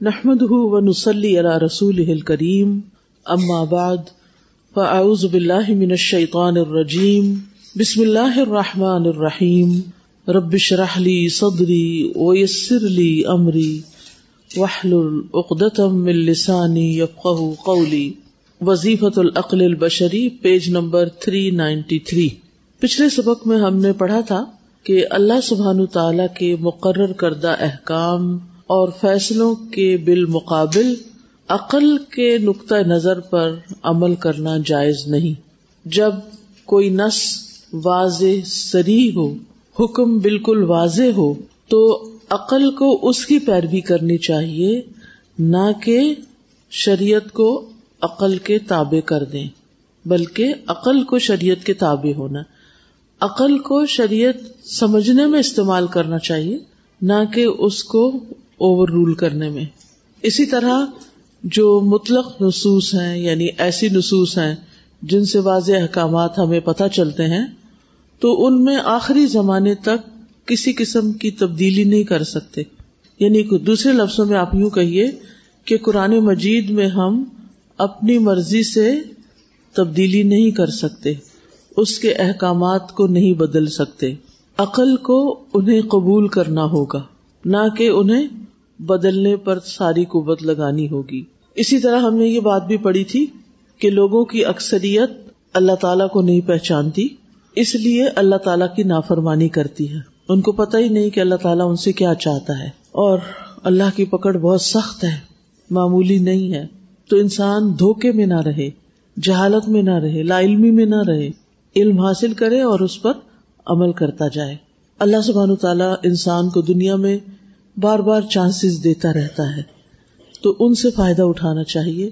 نحمد ونسلی علی رسول کریم اما بعد فاعوذ باللہ من الشیطان الرجیم بسم اللہ الرحمن الرحیم ربش رحلی صدری ویسر لی امری وحلل عقدتم من لسانی یفقہ قولی وظیفت العقل البشری، پیج نمبر 393 پچھلے سبق میں ہم نے پڑھا تھا کہ اللہ سبحان تعالی کے مقرر کردہ احکام اور فیصلوں کے بالمقابل عقل کے نقطۂ نظر پر عمل کرنا جائز نہیں۔ جب کوئی نس واضح سری ہو، حکم بالکل واضح ہو، تو عقل کو اس کی پیروی کرنی چاہیے، نہ کہ شریعت کو عقل کے تابع کر دیں، بلکہ عقل کو شریعت کے تابع ہونا۔ عقل کو شریعت سمجھنے میں استعمال کرنا چاہیے، نہ کہ اس کو اوور رول کرنے میں۔ اسی طرح جو مطلق نصوص ہیں یعنی ایسی نصوص ہیں جن سے واضح احکامات ہمیں پتہ چلتے ہیں، تو ان میں آخری زمانے تک کسی قسم کی تبدیلی نہیں کر سکتے۔ یعنی دوسرے لفظوں میں آپ یوں کہیے کہ قرآن مجید میں ہم اپنی مرضی سے تبدیلی نہیں کر سکتے، اس کے احکامات کو نہیں بدل سکتے۔ عقل کو انہیں قبول کرنا ہوگا، نہ کہ انہیں بدلنے پر ساری قوت لگانی ہوگی۔ اسی طرح ہم نے یہ بات بھی پڑھی تھی کہ لوگوں کی اکثریت اللہ تعالیٰ کو نہیں پہچانتی، اس لیے اللہ تعالیٰ کی نافرمانی کرتی ہے۔ ان کو پتہ ہی نہیں کہ اللہ تعالیٰ ان سے کیا چاہتا ہے۔ اور اللہ کی پکڑ بہت سخت ہے، معمولی نہیں ہے۔ تو انسان دھوکے میں نہ رہے، جہالت میں نہ رہے، لا علمی میں نہ رہے، علم حاصل کرے اور اس پر عمل کرتا جائے۔ اللہ سبحان تعالیٰ انسان کو دنیا میں بار بار چانسز دیتا رہتا ہے۔ تو ان سے فائدہ اٹھانا چاہیے،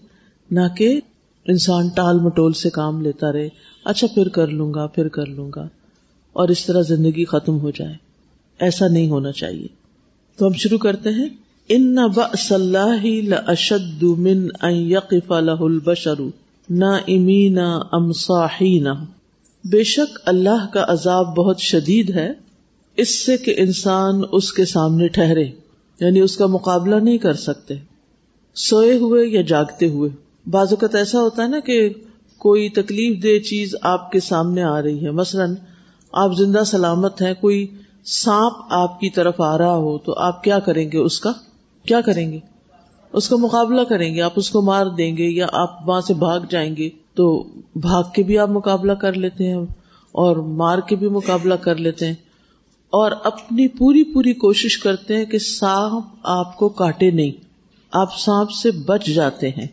نہ کہ انسان ٹال مٹول سے کام لیتا رہے اچھا پھر کر لوں گا، پھر کر لوں گا، اور اس طرح زندگی ختم ہو جائے۔ ایسا نہیں ہونا چاہیے۔ تو ہم شروع کرتے ہیں۔ ان نہ بصلاح اشد من یقف البشر نہ امی نہ امساحی نہ بے شک اللہ کا عذاب بہت شدید ہے۔ اس سے کہ انسان اس کے سامنے ٹھہرے یعنی اس کا مقابلہ نہیں کر سکتے۔ سوئے ہوئے یا جاگتے ہوئے۔ بعض اوقات ایسا ہوتا ہے نا کہ کوئی تکلیف دہ چیز آپ کے سامنے آ رہی ہے۔ مثلاً آپ زندہ سلامت ہیں، کوئی سانپ آپ کی طرف آ رہا ہو، تو آپ کیا کریں گے؟ اس کا کیا کریں گے؟ اس کا مقابلہ کریں گے۔ آپ اس کو مار دیں گے یا آپ وہاں سے بھاگ جائیں گے۔ تو بھاگ کے بھی آپ مقابلہ کر لیتے ہیں اور مار کے بھی مقابلہ کر لیتے ہیں۔ اور اپنی پوری پوری کوشش کرتے ہیں کہ سانپ آپ کو کاٹے نہیں۔ آپ سانپ سے بچ جاتے ہیں۔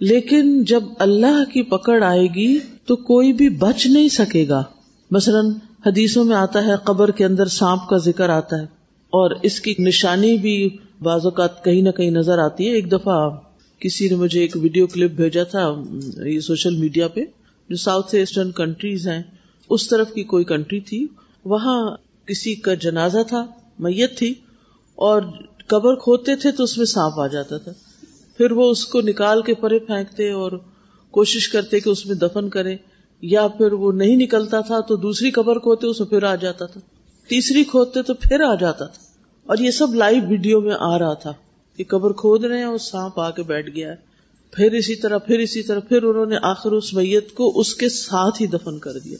لیکن جب اللہ کی پکڑ آئے گی تو کوئی بھی بچ نہیں سکے گا۔ مثلاً حدیثوں میں آتا ہے قبر کے اندر سانپ کا ذکر آتا ہے اور اس کی نشانی بھی بعض اوقات کہیں نہ کہیں نظر آتی ہے۔ ایک دفعہ کسی نے مجھے ایک ویڈیو کلپ بھیجا تھا یہ سوشل میڈیا پہ جو ساؤتھ ایسٹرن کنٹریز ہیں۔ اس طرف کی کوئی کنٹری تھی۔ وہاں کسی کا جنازہ تھا، میت تھی، اور قبر کھودتے تھے تو اس میں سانپ آ جاتا تھا۔ پھر وہ اس کو نکال کے پرے پھینکتے اور کوشش کرتے کہ اس میں دفن کرے، یا پھر وہ نہیں نکلتا تھا تو دوسری قبر کھوتے، اس میں پھر آ جاتا تھا۔ تیسری کھودتے تو پھر آ جاتا تھا۔ اور یہ سب لائیو ویڈیو میں آ رہا تھا کہ قبر کھود رہے ہیں اور سانپ آ کے بیٹھ گیا ہے۔ پھر اسی طرح، پھر اسی طرح، پھر انہوں نے آخر اس میت کو اس کے ساتھ ہی دفن کر دیا۔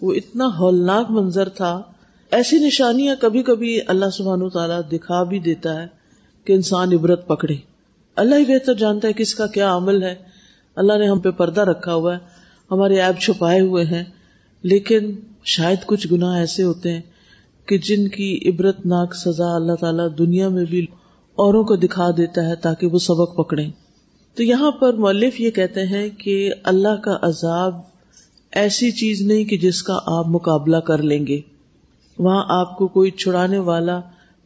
وہ اتنا ہولناک منظر تھا ایسی نشانیاں کبھی کبھی اللہ سبحان تعالیٰ دکھا بھی دیتا ہے کہ انسان عبرت پکڑے اللہ ہی بہتر جانتا ہے کس کا کیا عمل ہے۔ اللہ نے ہم پہ پردہ رکھا ہوا ہے۔ ہمارے ایپ چھپائے ہوئے ہیں۔ لیکن شاید کچھ گناہ ایسے ہوتے ہیں کہ جن کی عبرت ناک سزا اللہ تعالیٰ دنیا میں بھی اوروں کو دکھا دیتا ہے تاکہ وہ سبق پکڑے تو یہاں پر مولف یہ کہتے ہیں کہ اللہ کا عذاب ایسی چیز نہیں کہ جس کا آپ مقابلہ کر لیں گے۔ وہاں آپ کو کوئی چھڑانے والا،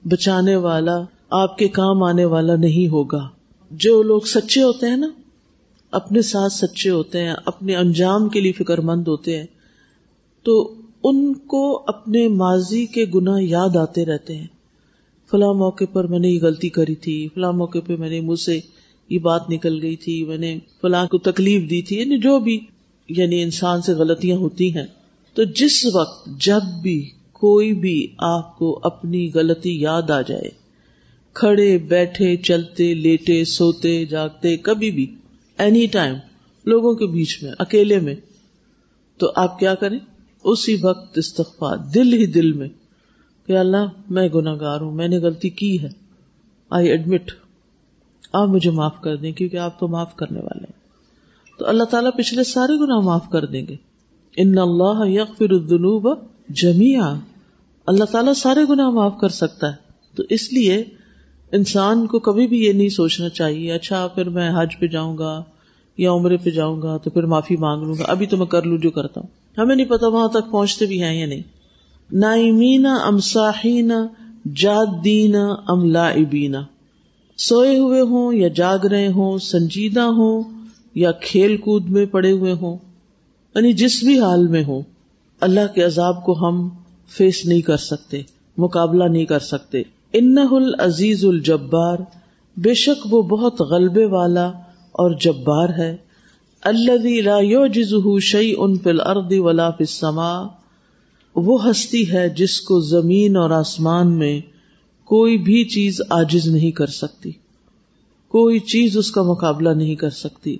بچانے والا، آپ کے کام آنے والا نہیں ہوگا۔ جو لوگ سچے ہوتے ہیں نا، اپنے ساتھ سچے ہوتے ہیں، اپنے انجام کے لیے فکر مند ہوتے ہیں، تو ان کو اپنے ماضی کے گناہ یاد آتے رہتے ہیں۔ فلاں موقع پر میں نے یہ غلطی کری تھی، فلاں موقع پہ میں نے مجھ سے یہ بات نکل گئی تھی، میں نے فلاں کو تکلیف دی تھی یعنی جو بھی یعنی انسان سے غلطیاں ہوتی ہیں۔ تو جس وقت جب بھی کوئی بھی آپ کو اپنی غلطی یاد آ جائے۔ کھڑے بیٹھے، چلتے، لیٹے، سوتے، جاگتے، کبھی بھی اینی ٹائم لوگوں کے بیچ میں، اکیلے میں۔ تو آپ کیا کریں؟ اسی وقت استغفار، دل ہی دل میں، کہ اللہ، میں گناگار ہوں، میں نے غلطی کی ہے۔ آئی ایڈمٹ آپ مجھے معاف کر دیں، کیونکہ آپ تو معاف کرنے والے ہیں۔ تو اللہ تعالیٰ پچھلے سارے گناہ معاف کر دیں گے۔ ان اللہ یغفر الذنوب جميعا۔ اللہ تعالیٰ سارے گناہ معاف کر سکتا ہے۔ تو اس لیے انسان کو کبھی بھی یہ نہیں سوچنا چاہیے اچھا پھر میں حج پہ جاؤں گا یا عمرے پہ جاؤں گا تو پھر معافی مانگ لوں گا۔ ابھی تو میں کر لوں جو کرتا ہوں۔ ہمیں نہیں پتا وہاں تک پہنچتے بھی ہیں یا نہیں۔ نائمینا ام جاد دینا ام لائبینا سوئے ہوئے ہوں یا جاگ رہے ہوں، سنجیدہ ہوں یا کھیل کود میں پڑے ہوئے ہوں یعنی جس بھی حال میں ہو اللہ کے عذاب کو ہم فیس نہیں کر سکتے، مقابلہ نہیں کر سکتے۔ ان العزیز الجبار، بے شک وہ بہت غلبے والا اور جبار ہے۔ اللہ لا يعجزه شيء في الارض ولا في السماء، وہ ہستی ہے جس کو زمین اور آسمان میں کوئی بھی چیز آجز نہیں کر سکتی۔ کوئی چیز اس کا مقابلہ نہیں کر سکتی۔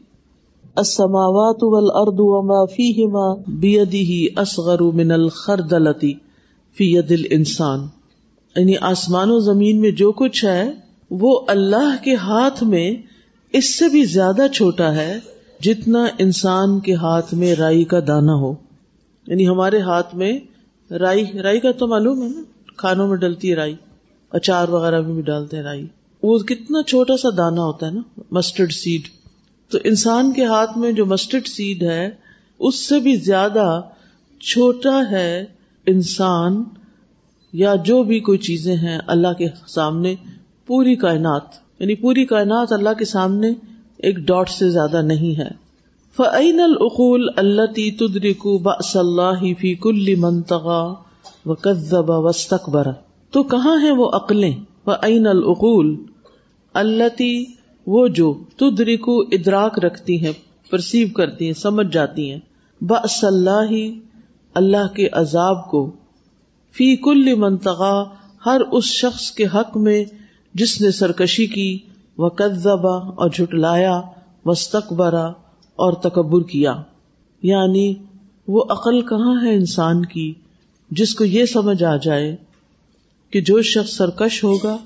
السماوات والارض وما فيهما بيده اصغر من الخردلة في يد الانسان. یعنی آسمان و زمین میں جو کچھ ہے، وہ اللہ کے ہاتھ میں اس سے بھی زیادہ چھوٹا ہے جتنا انسان کے ہاتھ میں رائی کا دانا ہو. یعنی ہمارے ہاتھ میں رائی رائی کا تو معلوم ہے نا، کھانوں میں ڈلتی ہے رائی، اچار وغیرہ میں بھی ڈالتے ہیں رائی. وہ کتنا چھوٹا سا دانا ہوتا ہے نا مسٹرڈ سیڈ تو انسان کے ہاتھ میں جو مسٹرڈ سیڈ ہے، اس سے بھی زیادہ چھوٹا ہے انسان یا جو بھی کوئی چیزیں ہیں اللہ کے سامنے، پوری کائنات یعنی پوری کائنات اللہ کے سامنے ایک ڈاٹ سے زیادہ نہیں ہے۔ فعین العقول اللہ تی تدریکو بس اللہ فی کل منتغا و قزب وسطبر تو کہاں ہے وہ عقلیں؟ فعین العقول اللہ تی وہ جو تدریکو ادراک رکھتی ہیں، پرسیو کرتی ہیں، سمجھ جاتی ہیں۔ بس اللہ اللہ کے عذاب کو فی کل منتغا ہر اس شخص کے حق میں جس نے سرکشی کی وہ قدبا اور جھٹلایا وسطبرا اور تکبر کیا۔ یعنی وہ عقل کہاں ہے انسان کی جس کو یہ سمجھ آ جائے کہ جو شخص سرکش ہوگا،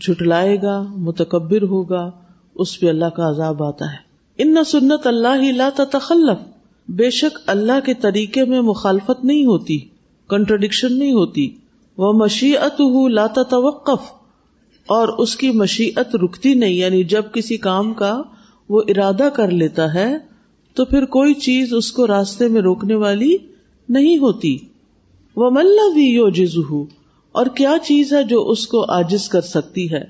جھٹلائے گا، متکبر ہوگا، اس پہ اللہ کا عذاب آتا ہے۔ ان نہ سنت اللہ ہی لا تخلف بے شک اللہ کے طریقے میں مخالفت نہیں ہوتی کنٹرڈکشن نہیں ہوتی۔ وہ مشیت لاتا توقف اور اس کی مشیت رکتی نہیں یعنی جب کسی کام کا وہ ارادہ کر لیتا ہے، تو پھر کوئی چیز اس کو راستے میں روکنے والی نہیں ہوتی۔ وہ ملا بھی یو جزو اور کیا چیز ہے جو اس کو آجز کر سکتی ہے؟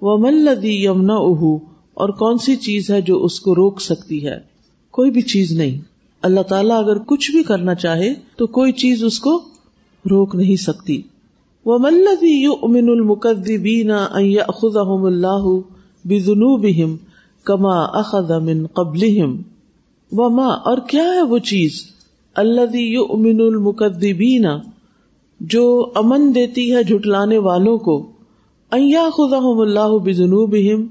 وہ ملدی یمنا اہ اور کون سی چیز ہے جو اس کو روک سکتی ہے؟ کوئی بھی چیز نہیں۔ اللہ تعالیٰ اگر کچھ بھی کرنا چاہے تو کوئی چیز اس کو روک نہیں سکتی۔ وہ ملدی یو امن المقدین اخذهم اللہ بذنوبهم کما اخذ من قبلهم۔ وما، اور کیا ہے وہ چیز؟ الذي يؤمن المكذبين، جو امن دیتی ہے جھٹلانے والوں کو۔ ان ياخذهم الله بذنوبهم،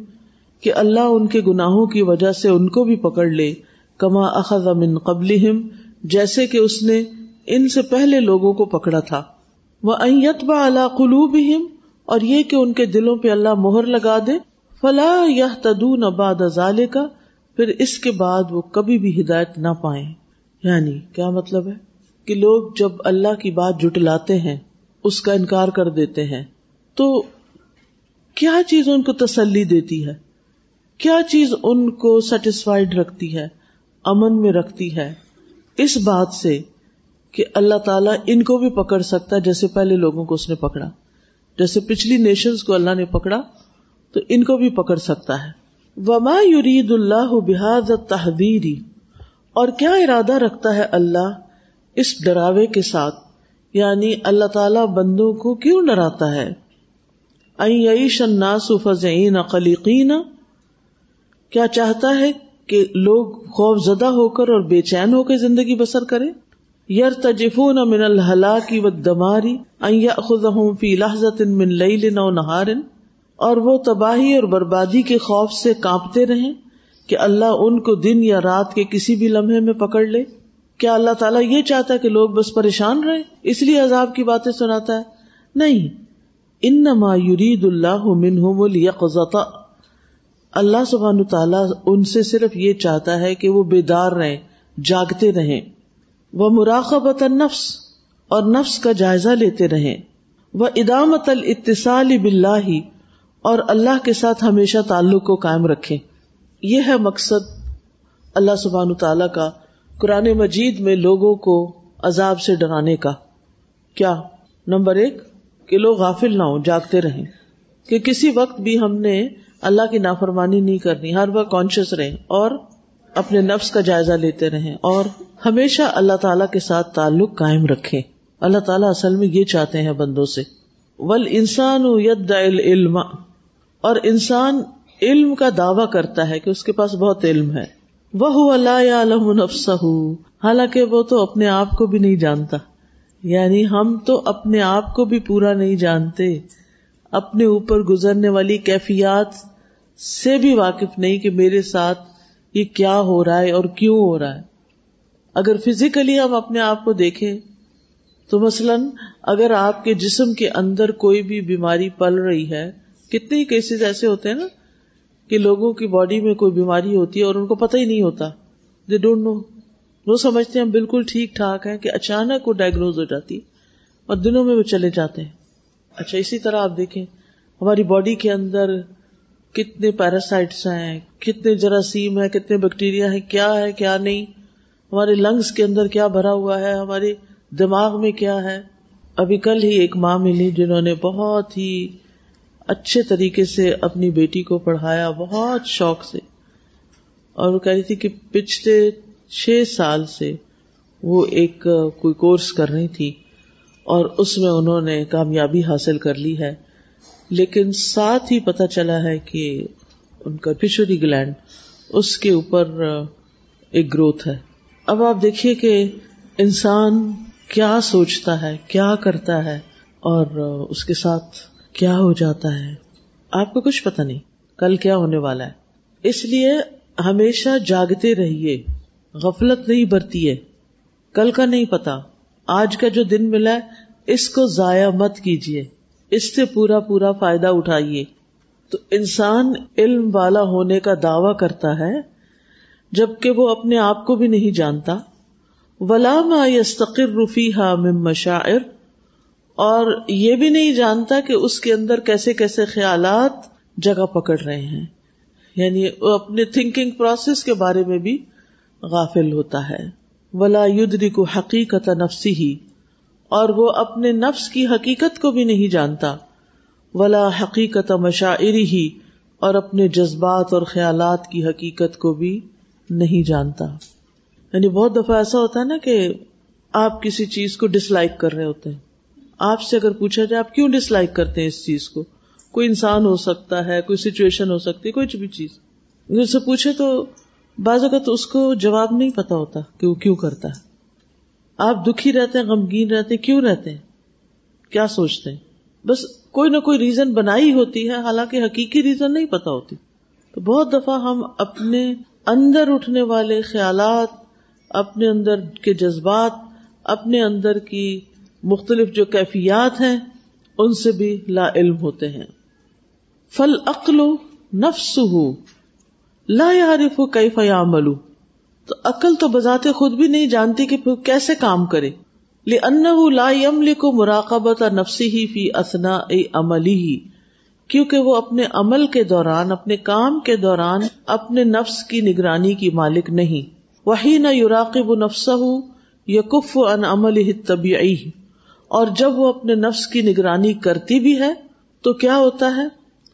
کہ اللہ ان کے گناہوں کی وجہ سے ان کو بھی پکڑ لے۔ کما اخذ من قبلهم، جیسے کہ اس نے ان سے پہلے لوگوں کو پکڑا تھا۔ وہ ایتبا اللہ قلوب اور یہ کہ ان کے دلوں پہ اللہ مہر لگا دے۔ فلا یا تدون اباد کا پھر اس کے بعد وہ کبھی بھی ہدایت نہ پائے یعنی کیا مطلب ہے؟ کہ لوگ جب اللہ کی بات جٹلاتے ہیں، اس کا انکار کر دیتے ہیں۔ تو کیا چیز ان کو تسلی دیتی ہے؟ کیا چیز ان کو سیٹسفائڈ رکھتی ہے؟ امن میں رکھتی ہے۔ اس بات سے کہ اللہ تعالیٰ ان کو بھی پکڑ سکتا ہے جیسے پہلے لوگوں کو اس نے پکڑا۔ جیسے پچھلی نیشنز کو اللہ نے پکڑا، تو ان کو بھی پکڑ سکتا ہے۔ وما یرید اللہ بحاد تحدیری اور کیا ارادہ رکھتا ہے اللہ اس ڈراوے کے ساتھ؟ یعنی اللہ تعالی بندوں کو کیوں ڈراتا ہے؟ الناس فزعین قلیقین کیا چاہتا ہے کہ لوگ خوف زدہ ہو کر اور بے چین ہو کے زندگی بسر کرے یر تجفون من الحلا کی و دماری فی لحظت من لیل نو نہارن اور وہ تباہی اور بربادی کے خوف سے کانپتے رہیں کہ اللہ ان کو دن یا رات کے کسی بھی لمحے میں پکڑ لے۔ کیا اللہ تعالیٰ یہ چاہتا ہے کہ لوگ بس پریشان رہے اس لیے عذاب کی باتیں سناتا ہے۔ نہیں۔ ان یرید اللہ منہم الیقظۃ اللہ سبحان تعالیٰ ان سے صرف یہ چاہتا ہے کہ وہ بیدار رہیں، جاگتے رہیں۔ وہ مراقبت نفس اور نفس کا جائزہ لیتے رہیں۔ وہ ادامت الاتصال باللہ اور اللہ کے ساتھ ہمیشہ تعلق کو قائم رکھے یہ ہے مقصد اللہ سبحان تعالی کا قرآن مجید میں لوگوں کو عذاب سے ڈرانے کا۔ کیا؟ نمبر ایک، کہ لوگ غافل نہ ہو جاگتے رہیں۔ کہ کسی وقت بھی ہم نے اللہ کی نافرمانی نہیں کرنی، ہر وقت کانشیس رہیں اور اپنے نفس کا جائزہ لیتے رہیں اور ہمیشہ اللہ تعالی کے ساتھ تعلق قائم رکھے۔ اللہ تعالیٰ اصل میں یہ چاہتے ہیں بندوں سے۔ ول انسان علم اور انسان علم کا دعوی کرتا ہے کہ اس کے پاس بہت علم ہے۔ وہ اللہ نفس حالانکہ وہ تو اپنے آپ کو بھی نہیں جانتا۔ یعنی ہم تو اپنے آپ کو بھی پورا نہیں جانتے۔ اپنے اوپر گزرنے والی کیفیات سے بھی واقف نہیں کہ میرے ساتھ یہ کیا ہو رہا ہے اور کیوں ہو رہا ہے۔ اگر فزیکلی ہم اپنے آپ کو دیکھیں، تو مثلاً اگر آپ کے جسم کے اندر کوئی بھی بیماری پل رہی ہے، کتنے ہی کیسز ایسے ہوتے ہیں نا کہ لوگوں کی باڈی میں کوئی بیماری ہوتی ہے اور ان کو پتہ ہی نہیں ہوتا۔ دے ڈونٹ نو وہ سمجھتے ہیں بالکل ٹھیک ٹھاک ہیں کہ اچانک وہ ڈائگنوز ہو جاتی اور دنوں میں وہ چلے جاتے ہیں۔ اچھا اسی طرح آپ دیکھیں، ہماری باڈی کے اندر کتنے پیراسائٹس ہیں، کتنے جراثیم ہے کتنے بیکٹیریا ہے کیا ہے، کیا نہیں؟ ہمارے لنگس کے اندر کیا بھرا ہوا ہے؟ ہمارے دماغ میں کیا ہے؟ ابھی کل ہی ایک ماں ملی جنہوں نے بہت ہی اچھے طریقے سے اپنی بیٹی کو پڑھایا، بہت شوق سے۔ اور وہ کہہ رہی تھی کہ پچھلے چھ سال سے وہ ایک کوئی کورس کر رہی تھی اور اس میں انہوں نے کامیابی حاصل کر لی ہے۔ لیکن ساتھ ہی پتا چلا ہے کہ ان کا پچوری گلینڈ اس کے اوپر ایک گروتھ ہے۔ اب آپ دیکھیے کہ انسان کیا سوچتا ہے، کیا کرتا ہے اور اس کے ساتھ کیا ہو جاتا ہے۔ آپ کو کچھ پتا نہیں، کل کیا ہونے والا ہے۔ اس لیے ہمیشہ جاگتے رہیے، غفلت نہیں برتی ہے۔ کل کا نہیں پتا، آج کا جو دن ملا ہے، اس کو ضائع مت کیجیے۔ اس سے پورا پورا فائدہ اٹھائیے۔ تو انسان علم والا ہونے کا دعوی کرتا ہے، جبکہ وہ اپنے آپ کو بھی نہیں جانتا۔ ولام یستقر رفی ہا مشاعر۔ اور یہ بھی نہیں جانتا کہ اس کے اندر کیسے کیسے خیالات جگہ پکڑ رہے ہیں۔ یعنی وہ اپنے تھنکنگ پروسیس کے بارے میں بھی غافل ہوتا ہے۔ ولا یدری کو حقیقت نفسی ہی اور وہ اپنے نفس کی حقیقت کو بھی نہیں جانتا۔ ولا حقیقت مشاعری ہی اور اپنے جذبات اور خیالات کی حقیقت کو بھی نہیں جانتا۔ یعنی بہت دفعہ ایسا ہوتا ہے نا کہ آپ کسی چیز کو ڈس لائک کر رہے ہوتے ہیں۔ آپ سے اگر پوچھا جائے، آپ کیوں ڈس لائک کرتے ہیں اس چیز کو؟ کوئی انسان ہو سکتا ہے، کوئی سچویشن ہو سکتی ہے، کوئی بھی چیز۔ اس سے پوچھے تو بعض اگر تو اس کو جواب نہیں پتا ہوتا کہ وہ کیوں کرتا ہے۔ آپ دکھی رہتے ہیں، غمگین رہتے ہیں، کیوں رہتے ہیں؟ کیا سوچتے ہیں؟ بس کوئی نہ کوئی ریزن بنائی ہوتی ہے، حالانکہ حقیقی ریزن نہیں پتا ہوتی۔ تو بہت دفعہ ہم اپنے اندر اٹھنے والے خیالات، اپنے اندر کے جذبات، اپنے اندر کی مختلف جو کیفیات ہیں، ان سے بھی لا علم ہوتے ہیں۔ فل عقل نفس ہو لا یارف کئی فیاملو تو عقل تو بذات خود بھی نہیں جانتی کہ کیسے کام کرے۔ ان لا یم کو مراقبت نفسی ہی فی اسنا عملی ہی کیونکہ وہ اپنے عمل کے دوران، اپنے کام کے دوران اپنے نفس کی نگرانی کی مالک نہیں۔ وہی نہ یوراقب نفس ہوں یا کف ان عمل طبیعی اور جب وہ اپنے نفس کی نگرانی کرتی بھی ہے، تو کیا ہوتا ہے؟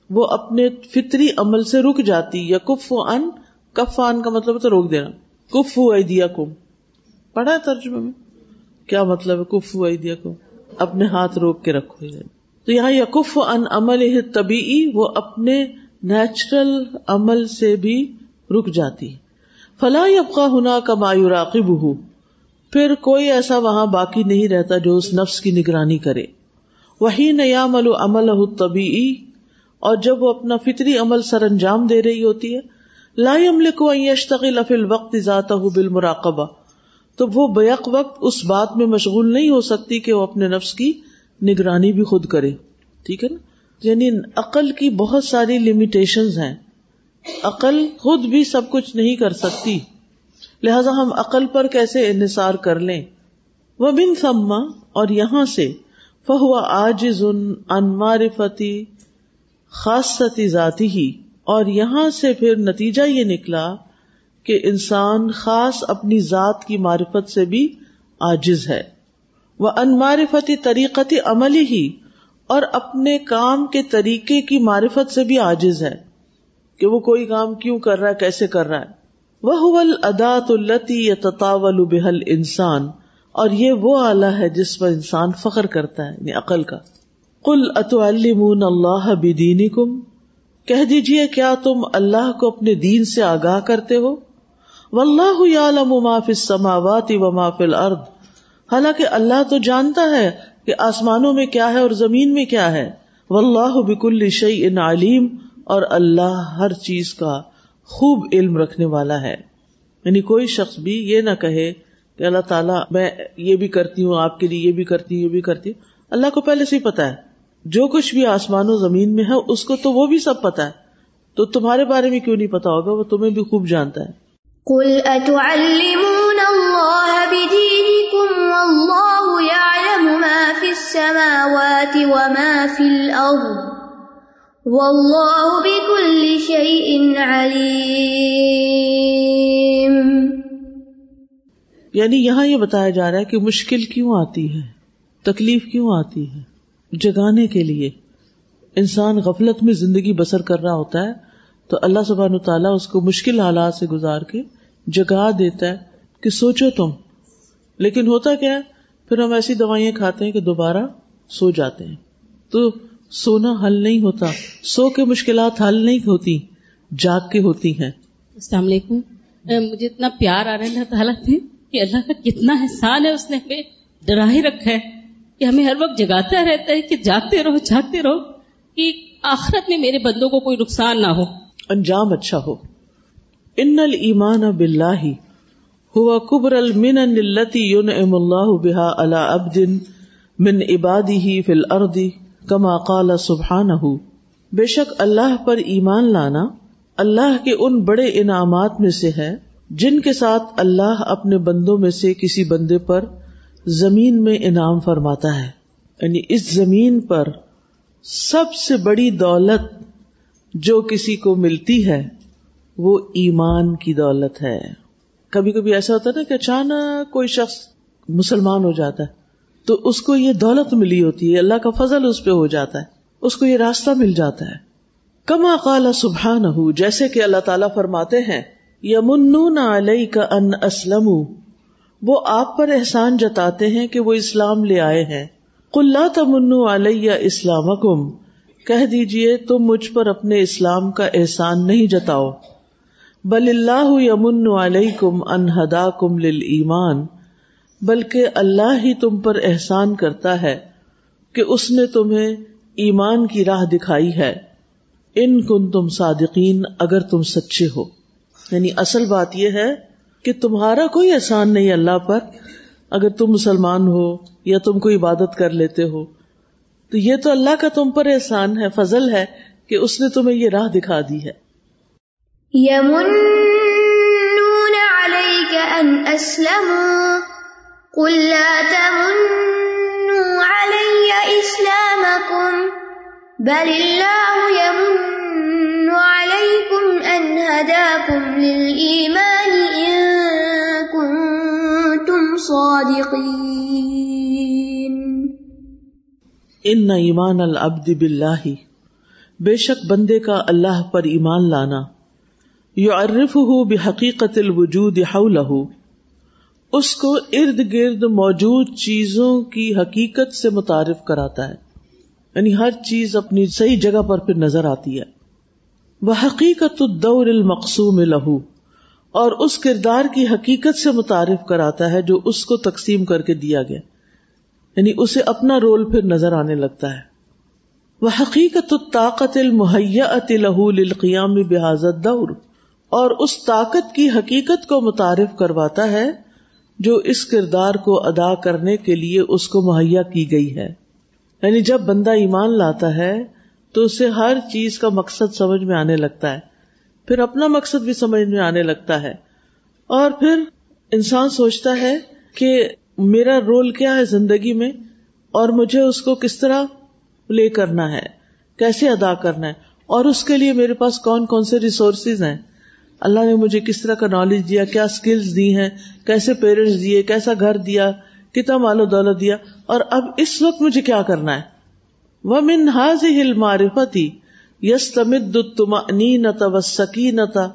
وہ اپنے فطری عمل سے رک جاتی۔ یا کف ان کف ان کا مطلب تو روک دینا۔ کف ایدیا کم پڑھا ترجمے میں۔ کیا مطلب ہے کف ایدیا کم اپنے ہاتھ روک کے رکھو۔ تو یہاں یقف ان عمل طبی وہ اپنے نیچرل عمل سے بھی رک جاتی فلاح ابقا ہونا کا مایوراقب ہوں پھر کوئی ایسا وہاں باقی نہیں رہتا جو اس نفس کی نگرانی کرے۔ وہی نیا ملو عمل طبی اور جب وہ اپنا فطری عمل سر انجام دے رہی ہوتی ہے لا يملك ان يشتغل في الوقت ذاته بالمراقبہ۔ تو وہ بیک وقت اس بات میں مشغول نہیں ہو سکتی کہ وہ اپنے نفس کی نگرانی بھی خود کرے۔ ٹھیک ہے نا؟ یعنی عقل کی بہت ساری لمیٹیشن ہیں۔ عقل خود بھی سب کچھ نہیں کر سکتی۔ لہذا ہم عقل پر کیسے انحصار کر لیں؟ وہ بن سما اور یہاں سے۔ فہو آج ان معرفتی خاصتی ذاتی ہی اور یہاں سے پھر نتیجہ یہ نکلا کہ انسان خاص اپنی ذات کی معرفت سے بھی آجز ہے۔ وہ انمارفتی طریقتی عملی ہی اور اپنے کام کے طریقے کی معرفت سے بھی آجز ہے کہ وہ کوئی کام کیوں کر رہا ہے، کیسے کر رہا ہے۔ وہ ادات التی یا تطاول بحل انسان اور یہ وہ آلہ ہے جس پر انسان فخر کرتا ہے یعنی عقل کا۔ کل اتعلمون اللہ بدینی کم کہہ دیجیے کیا تم اللہ کو اپنے دین سے آگاہ کرتے ہو؟ و اللہ عالم ما فی السماوات و ما فی الارض۔ حالانکہ اللہ تو جانتا ہے کہ آسمانوں میں کیا ہے اور زمین میں کیا ہے۔ واللہ بکل شیء علیم اور اللہ ہر چیز کا خوب علم رکھنے والا ہے۔ یعنی کوئی شخص بھی یہ نہ کہے کہ اللہ تعالیٰ میں یہ بھی کرتی ہوں، آپ کے لیے یہ بھی کرتی ہوں، یہ بھی کرتی ہوں۔ اللہ کو پہلے سے ہی پتا ہے۔ جو کچھ بھی آسمان و زمین میں ہے اس کو تو وہ بھی سب پتا ہے۔ تو تمہارے بارے میں کیوں نہیں پتا ہوگا؟ وہ تمہیں بھی خوب جانتا ہے۔ السماوات وما في الأرض واللہ بكل شيء علیم یعنی یہاں یہ بتایا جا رہا ہے کہ مشکل کیوں آتی ہے؟ تکلیف کیوں آتی ہے؟ جگانے کے لیے۔ انسان غفلت میں زندگی بسر کر رہا ہوتا ہے، تو اللہ سبحانہ تعالیٰ اس کو مشکل حالات سے گزار کے جگا دیتا ہے کہ سوچو تم۔ لیکن ہوتا کیا ہے، پھر ہم ایسی دوائیاں کھاتے ہیں کہ دوبارہ سو جاتے ہیں۔ تو سونا حل نہیں ہوتا، سو کے مشکلات حل نہیں ہوتی، جاگ کے ہوتی ہیں۔ السلام علیکم۔ مجھے اتنا پیار آ رہا ہے اللہ تعالیٰ سے کہ اللہ کا کتنا احسان ہے، اس نے ہمیں ڈرا ہی رکھا ہے۔ کہ ہمیں ہر وقت جگاتا رہتا ہے کہ جاگتے رہو جاگتے رہو کہ آخرت میں میرے بندوں کو کوئی نقصان نہ ہو۔ انجام اچھا ہو۔ ان المان بلّہ ہوا کبر المن التی یون ام اللہ بحا اللہ ابدن من عبادی ہی فل اردی کما قال سبحان ہو بے شک اللہ پر ایمان لانا اللہ کے ان بڑے انعامات میں سے ہے جن کے ساتھ اللہ اپنے بندوں میں سے کسی بندے پر زمین میں انعام فرماتا ہے۔ یعنی اس زمین پر سب سے بڑی دولت جو کسی کو ملتی ہے، وہ ایمان کی دولت ہے۔ کبھی کبھی ایسا ہوتا ہے نا کہ اچانک کوئی شخص مسلمان ہو جاتا ہے، تو اس کو یہ دولت ملی ہوتی ہے، اللہ کا فضل اس پہ ہو جاتا ہے، اس کو یہ راستہ مل جاتا ہے۔ کما قال سبحان جیسے کہ اللہ تعالیٰ فرماتے ہیں یمن علیہ کا ان اسلم وہ آپ پر احسان جتاتے ہیں کہ وہ اسلام لے آئے ہیں۔ کلّا تمن علیہ اسلام کم کہہ دیجیے تم مجھ پر اپنے اسلام کا احسان نہیں جتاؤ۔ بل اللہ یمن علیہ کم انہدا کم ایمان بلکہ اللہ ہی تم پر احسان کرتا ہے کہ اس نے تمہیں ایمان کی راہ دکھائی ہے۔ ان کن تم صادقین، اگر تم سچے ہو۔ یعنی اصل بات یہ ہے کہ تمہارا کوئی احسان نہیں اللہ پر، اگر تم مسلمان ہو یا تم کو عبادت کر لیتے ہو۔ تو یہ تو اللہ کا تم پر احسان ہے، فضل ہے کہ اس نے تمہیں یہ راہ دکھا دی ہے۔ قل لا تمنوا علي إسلامكم بل الله يمن عليكم أن هداكم للإيمان إن كنتم صادقين ان ایمان العبد باللہ بے شک بندے کا اللہ پر ایمان لانا یعرفہ بحقیقت الوجود حولہ اس کو ارد گرد موجود چیزوں کی حقیقت سے متعارف کراتا ہے یعنی ہر چیز اپنی صحیح جگہ پر پھر نظر آتی ہے۔ وہ حقیقت الدور المقصوم لہو، اور اس کردار کی حقیقت سے متعارف کراتا ہے جو اس کو تقسیم کر کے دیا گیا۔ یعنی اسے اپنا رول پھر نظر آنے لگتا ہے۔ وہ حقیقت طاقت المحیت لہو للقیام بحاظت دور اور اس طاقت کی حقیقت کو متعارف کرواتا ہے جو اس کردار کو ادا کرنے کے لیے اس کو مہیا کی گئی ہے۔ یعنی جب بندہ ایمان لاتا ہے تو اسے ہر چیز کا مقصد سمجھ میں آنے لگتا ہے۔ پھر اپنا مقصد بھی سمجھ میں آنے لگتا ہے۔ اور پھر انسان سوچتا ہے کہ میرا رول کیا ہے زندگی میں اور مجھے اس کو کس طرح پلے کرنا ہے، کیسے ادا کرنا ہے، اور اس کے لیے میرے پاس کون کون سے ریسورسز ہیں۔ اللہ نے مجھے کس طرح کا نالج دیا، کیا اسکلس دی ہیں، کیسے پیرنٹس دیے، کیسا گھر دیا، کتنا مال و دولت دیا، اور اب اس وقت مجھے کیا کرنا ہے؟ وہ من حاض ہل معرفتی یس تمد نتا و سکینتا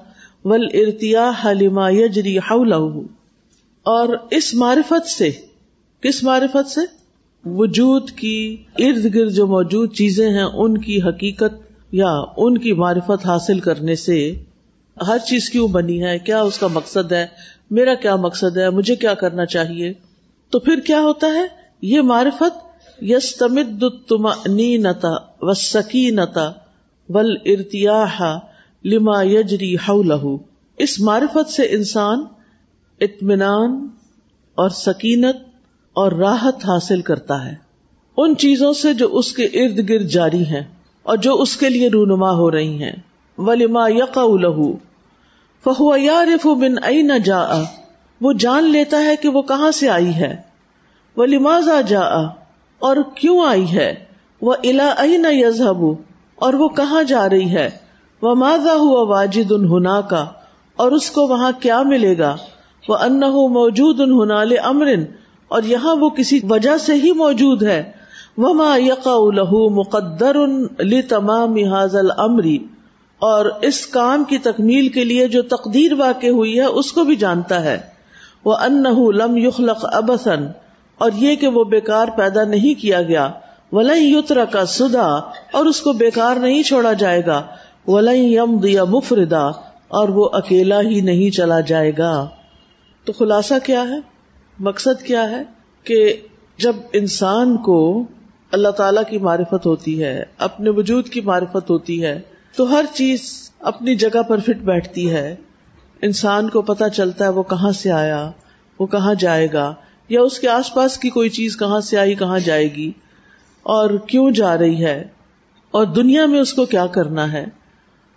ول ارتیا حلیما یجری اور اس معرفت سے، کس معرفت سے؟ وجود کی ارد گرد جو موجود چیزیں ہیں، ان کی حقیقت یا ان کی معرفت حاصل کرنے سے ہر چیز کیوں بنی ہے؟ کیا اس کا مقصد ہے؟ میرا کیا مقصد ہے؟ مجھے کیا کرنا چاہیے؟ تو پھر کیا ہوتا ہے؟ یہ معرفت یس تمد نتا و سکینتا ول ارتیاح لما یجری لہو اس معرفت سے انسان اطمینان اور سکینت اور راحت حاصل کرتا ہے۔ ان چیزوں سے جو اس کے ارد گرد جاری ہیں اور جو اس کے لیے رونما ہو رہی ہیں۔ ولیما یق لہو فہو یارف بن ائی نہ جا وہ جان لیتا ہے کہ وہ کہاں سے آئی ہے۔ وہ لمازا جا اور کیوں آئی ہے؟ وہ الا نہ یزہب اور وہ کہاں جا رہی ہے؟ وہ ماضا ہوا واجد ان کا اور اس کو وہاں کیا ملے گا؟ وہ ان موجود ان ہنال امرن اور یہاں وہ کسی وجہ سے ہی موجود ہے۔ وما یقا لہو مقدر تمام حاضل امری اور اس کام کی تکمیل کے لیے جو تقدیر واقع ہوئی ہے، اس کو بھی جانتا ہے۔ وہ ان لم یخلق ابسن اور یہ کہ وہ بیکار پیدا نہیں کیا گیا۔ ولئی یتر کا سدا، اور اس کو بیکار نہیں چھوڑا جائے گا۔ ولئی یم دیا مفردا، اور وہ اکیلا ہی نہیں چلا جائے گا۔ تو خلاصہ کیا ہے؟ مقصد کیا ہے؟ کہ جب انسان کو اللہ تعالی کی معرفت ہوتی ہے، اپنے وجود کی معرفت ہوتی ہے، تو ہر چیز اپنی جگہ پر فٹ بیٹھتی ہے۔ انسان کو پتا چلتا ہے وہ کہاں سے آیا، وہ کہاں جائے گا۔ یا اس کے آس پاس کی کوئی چیز کہاں سے آئی، کہاں جائے گی؟ اور کیوں جا رہی ہے؟ اور دنیا میں اس کو کیا کرنا ہے؟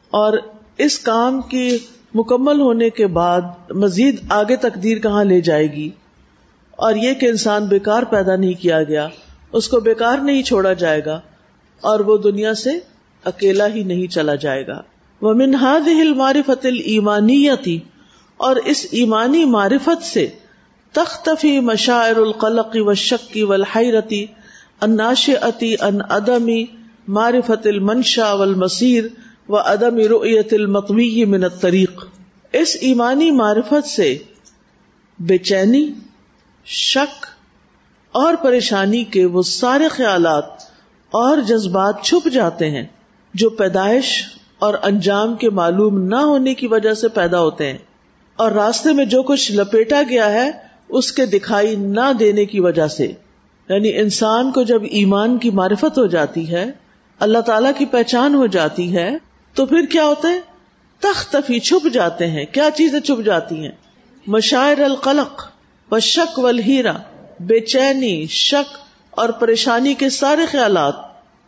اور اس کام کی مکمل ہونے کے بعد مزید آگے تقدیر کہاں لے جائے گی؟ اور یہ کہ انسان بیکار پیدا نہیں کیا گیا، اس کو بیکار نہیں چھوڑا جائے گا، اور وہ دنیا سے اکیلا ہی نہیں چلا جائے گا۔ وہ منہاد ہل معرفت ایمانی اور اس ایمانی معرفت سے تختفی مشاعر القلق و شکی و الحرتی اناش عتی ان ادمی معرفت المنشا و المسیر و ادم رویت المقوی من الطریق۔ اس ایمانی معرفت سے بے چینی، شک اور پریشانی کے وہ سارے خیالات اور جذبات چھپ جاتے ہیں جو پیدائش اور انجام کے معلوم نہ ہونے کی وجہ سے پیدا ہوتے ہیں۔ اور راستے میں جو کچھ لپیٹا گیا ہے اس کے دکھائی نہ دینے کی وجہ سے یعنی انسان کو جب ایمان کی معرفت ہو جاتی ہے، اللہ تعالی کی پہچان ہو جاتی ہے، تو پھر کیا ہوتا ہے تختفی چھپ جاتے ہیں۔ کیا چیزیں چھپ جاتی ہیں؟ مشاعر القلق و شک و ہیرا بے چینی، شک اور پریشانی کے سارے خیالات۔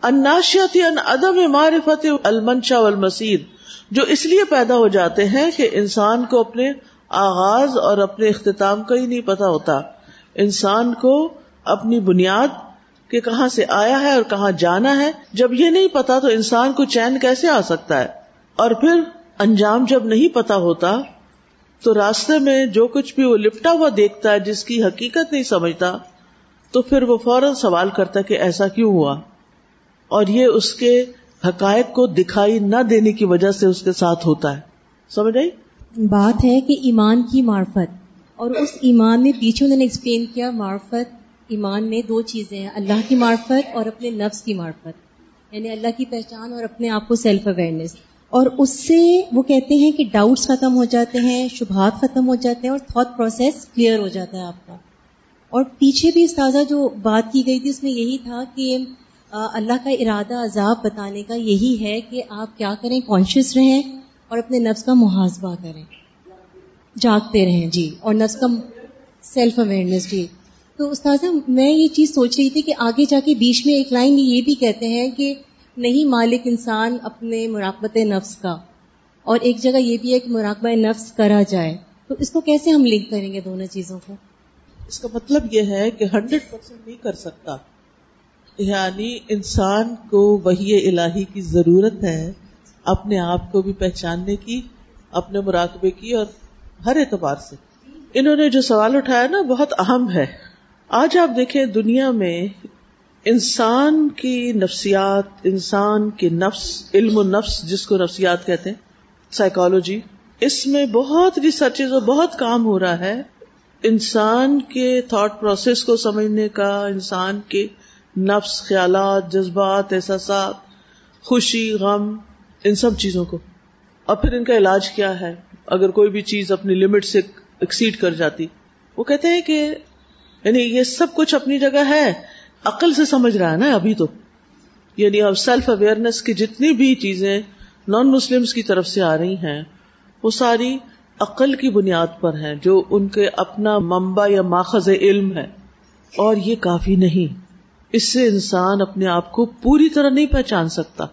اناشیتی ان عدم معرفت المنشا والمسید جو اس لیے پیدا ہو جاتے ہیں کہ انسان کو اپنے آغاز اور اپنے اختتام کا ہی نہیں پتا ہوتا۔ انسان کو اپنی بنیاد کہ کہاں سے آیا ہے اور کہاں جانا ہے، جب یہ نہیں پتا تو انسان کو چین کیسے آ سکتا ہے؟ اور پھر انجام جب نہیں پتا ہوتا، تو راستے میں جو کچھ بھی وہ لپٹا ہوا دیکھتا ہے جس کی حقیقت نہیں سمجھتا، تو پھر وہ فوراً سوال کرتا کہ ایسا کیوں ہوا؟ اور یہ اس کے حقائق کو دکھائی نہ دینے کی وجہ سے اس کے ساتھ ہوتا ہے۔ سمجھ آئی؟ بات ہے کہ ایمان کی معرفت۔ اور اس ایمان میں پیچھے انہوں نے ایکسپلین کیا معرفت، ایمان میں دو چیزیں ہیں، اللہ کی معرفت اور اپنے نفس کی معرفت۔ یعنی اللہ کی پہچان اور اپنے آپ کو سیلف اویئرنیس اور اس سے وہ کہتے ہیں کہ ڈاؤٹس ختم ہو جاتے ہیں، شبہات ختم ہو جاتے ہیں اور تھاٹ پروسیس کلیئر ہو جاتا ہے آپ کا۔ اور پیچھے بھی استاذہ جو بات کی گئی تھی، اس میں یہی تھا کہ اللہ کا ارادہ عذاب بتانے کا یہی ہے کہ آپ کیا کریں کانشیس رہیں۔ اور اپنے نفس کا محاسبہ کریں۔ جاگتے رہیں جی۔ اور نفس کا سیلف اویئرنیس جی۔ تو استاذہ، میں یہ چیز سوچ رہی تھی کہ آگے جا کے بیچ میں ایک لائن یہ بھی کہتے ہیں کہ نہیں مالک انسان اپنے مراقبت نفس کا۔ اور ایک جگہ یہ بھی ہے کہ مراقبہ نفس کرا جائے۔ تو اس کو کیسے ہم لنک کریں گے دونوں چیزوں کو؟ اس کا مطلب یہ ہے کہ ہنڈریڈ پرسینٹ نہیں کر سکتا۔ یعنی انسان کو وہی الہی کی ضرورت ہے اپنے آپ کو بھی پہچاننے کی، اپنے مراقبے کی اور ہر اعتبار سے۔ انہوں نے جو سوال اٹھایا نا، بہت اہم ہے۔ آج آپ دیکھیں دنیا میں انسان کی نفسیات، انسان کے نفس، علم و نفس جس کو نفسیات کہتے ہیں سائیکالوجی اس میں بہت ریسرچز اور بہت کام ہو رہا ہے۔ انسان کے تھاٹ پروسیس کو سمجھنے کا، انسان کے نفس، خیالات، جذبات، احساسات، خوشی، غم ان سب چیزوں کو۔ اور پھر ان کا علاج کیا ہے؟ اگر کوئی بھی چیز اپنی لمٹ سے ایکسیڈ کر جاتی، وہ کہتے ہیں کہ یعنی یہ سب کچھ اپنی جگہ ہے۔ عقل سے سمجھ رہا ہے نا ابھی تو۔ یعنی اب سیلف اویئرنیس کی جتنی بھی چیزیں نان مسلم کی طرف سے آ رہی ہیں، وہ ساری عقل کی بنیاد پر ہیں، جو ان کے اپنا منبع یا ماخذ علم ہے۔ اور یہ کافی نہیں۔ اس سے انسان اپنے آپ کو پوری طرح نہیں پہچان سکتا۔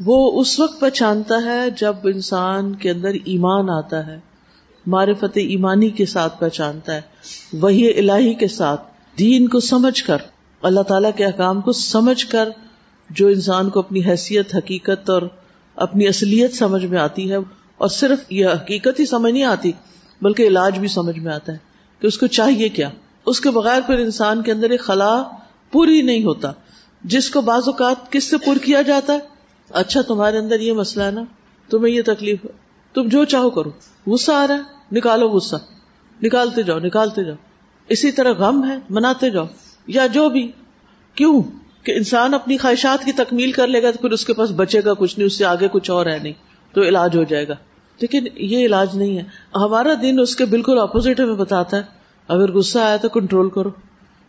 وہ اس وقت پہچانتا ہے جب انسان کے اندر ایمان آتا ہے، معرفت ایمانی کے ساتھ پہچانتا ہے وہی الہی کے ساتھ، دین کو سمجھ کر، اللہ تعالیٰ کے احکام کو سمجھ کر جو انسان کو اپنی حیثیت، حقیقت اور اپنی اصلیت سمجھ میں آتی ہے، اور صرف یہ حقیقت ہی سمجھ نہیں آتی، بلکہ علاج بھی سمجھ میں آتا ہے کہ اس کو چاہیے کیا۔ اس کے بغیر پھر انسان کے اندر ایک خلا پوری نہیں ہوتا، جس کو بعض اوقات کس سے پر کیا جاتا ہے؟ اچھا تمہارے اندر یہ مسئلہ ہے نا، تمہیں یہ تکلیف ہے۔ تم جو چاہو کرو۔ غصہ آ رہا ہے، نکالو غصہ۔ نکالتے جاؤ نکالتے جاؤ۔ اسی طرح غم ہے، مناتے جاؤ۔ یا جو بھی۔ کیوں؟ کہ انسان اپنی خواہشات کی تکمیل کر لے گا تو پھر اس کے پاس بچے گا، کچھ نہیں، اس سے آگے کچھ اور ہے نہیں، تو علاج ہو جائے گا۔ لیکن یہ علاج نہیں ہے۔ ہمارا دن اس کے بالکل اپوزٹ ہمیں بتاتا ہے۔ اگر غصہ آیا تو کنٹرول کرو۔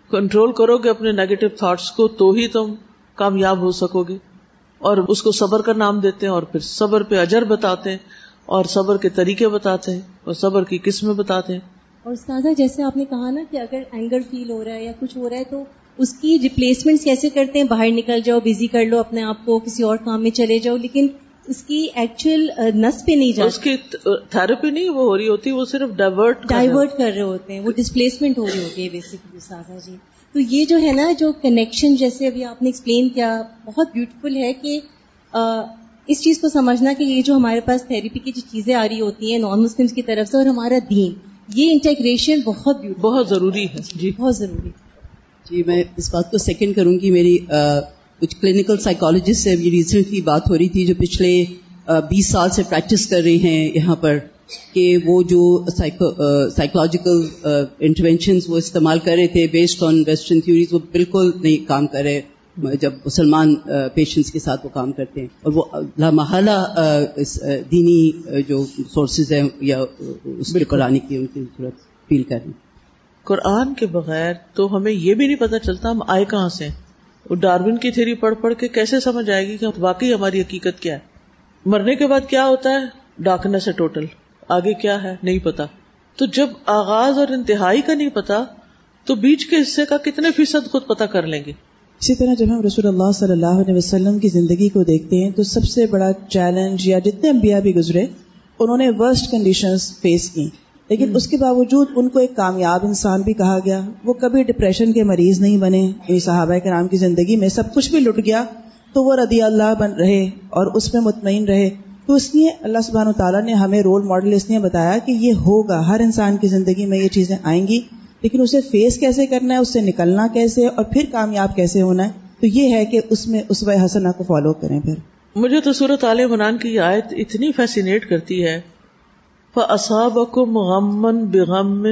کنٹرول کرو گے اپنے نیگیٹو تھاٹس کو تو ہی تم کامیاب ہو سکو گے۔ اور اس کو صبر کا نام دیتے ہیں اور پھر صبر پہ اجر بتاتے ہیں اور صبر کے طریقے بتاتے ہیں اور صبر کی قسمیں بتاتے ہیں۔ اور استاذہ جیسے آپ نے کہا نا کہ اگر اینگر فیل ہو رہا ہے یا کچھ ہو رہا ہے تو اس کی ریپلیسمنٹ کیسے کرتے ہیں؟ باہر نکل جاؤ بزی کر لو اپنے آپ کو کسی اور کام میں چلے جاؤ لیکن اس کی ایکچوئل نس پہ نہیں اس کی تھراپی نہیں وہ ہو رہی ہوتی وہ صرف ڈائیورٹ ڈائیورٹ کر رہے ہوتے ہیں وہ ڈسپلیسمنٹ ہو رہی ہوتی ہے بیسکلی استاذہ جی۔ تو یہ جو ہے نا جو کنیکشن جیسے ابھی آپ نے ایکسپلین کیا بہت بیوٹیفل ہے کہ اس چیز کو سمجھنا کہ یہ جو ہمارے پاس تھراپی کی جو چیزیں آ رہی ہوتی ہیں نان مسلم کی طرف سے اور ہمارا دین یہ انٹیگریشن بہت بہت ضروری ہے۔ جی بہت ضروری۔ جی میں اس بات کو سیکنڈ کروں گی میری کچھ کلینکل سائیکالوجسٹ سے ریسنٹلی بات ہو رہی تھی جو پچھلے بیس سال سے پریکٹس کر رہے ہیں یہاں پر۔ کہ وہ جو سائیکولوجیکل انٹروینشنز وہ استعمال کر رہے تھے بیسڈ آن ویسٹرن تھیوریز وہ بالکل نہیں کام کر رہے جب مسلمان پیشنٹس کے ساتھ وہ کام کرتے ہیں۔ اور وہ لامحالہ دینی جو سورسز ہیں یا اس کے قرآن کی ان کی ضرورت فیل کر رہے ہیں۔ قرآن کے بغیر تو ہمیں یہ بھی نہیں پتا چلتا ہم آئے کہاں سے وہ ڈارون کی تھیری پڑھ پڑھ کے کیسے سمجھ آئے گی کہ واقعی ہماری حقیقت کیا ہے؟ مرنے کے بعد کیا ہوتا ہے؟ ڈاکنیس ہے ٹوٹل۔ آگے کیا ہے؟ نہیں پتا۔ تو جب آغاز اور انتہائی کا نہیں پتا تو بیچ کے حصے کا کتنے فیصد خود پتا کر لیں گے۔ اسی طرح جب ہم رسول اللہ صلی اللہ علیہ وسلم کی زندگی کو دیکھتے ہیں تو سب سے بڑا چیلنج یا جتنے انبیاء بھی گزرے انہوں نے ورسٹ کنڈیشن فیس کی۔ لیکن اس کے باوجود ان کو ایک کامیاب انسان بھی کہا گیا۔ وہ کبھی ڈپریشن کے مریض نہیں بنے۔ یہ صحابہ کے نام کی زندگی میں سب کچھ بھی لٹ گیا تو وہ رضی اللہ بن رہے اور اس میں مطمئن رہے۔ تو اس لیے اللہ سبحانہ و تعالیٰ نے ہمیں رول ماڈل اس لیے بتایا کہ یہ ہوگا، ہر انسان کی زندگی میں یہ چیزیں آئیں گی، لیکن اسے فیس کیسے کرنا ہے، اس سے نکلنا کیسے اور پھر کامیاب کیسے ہونا ہے، تو یہ ہے کہ اس میں اس حسنا کو فالو کریں پھر۔ مجھے تو صورت عال عمران کی یہ آیت اتنی فیسینیٹ کرتی ہے۔ فَأَصَابَكُمْ غَمًّا بِغَمٍّ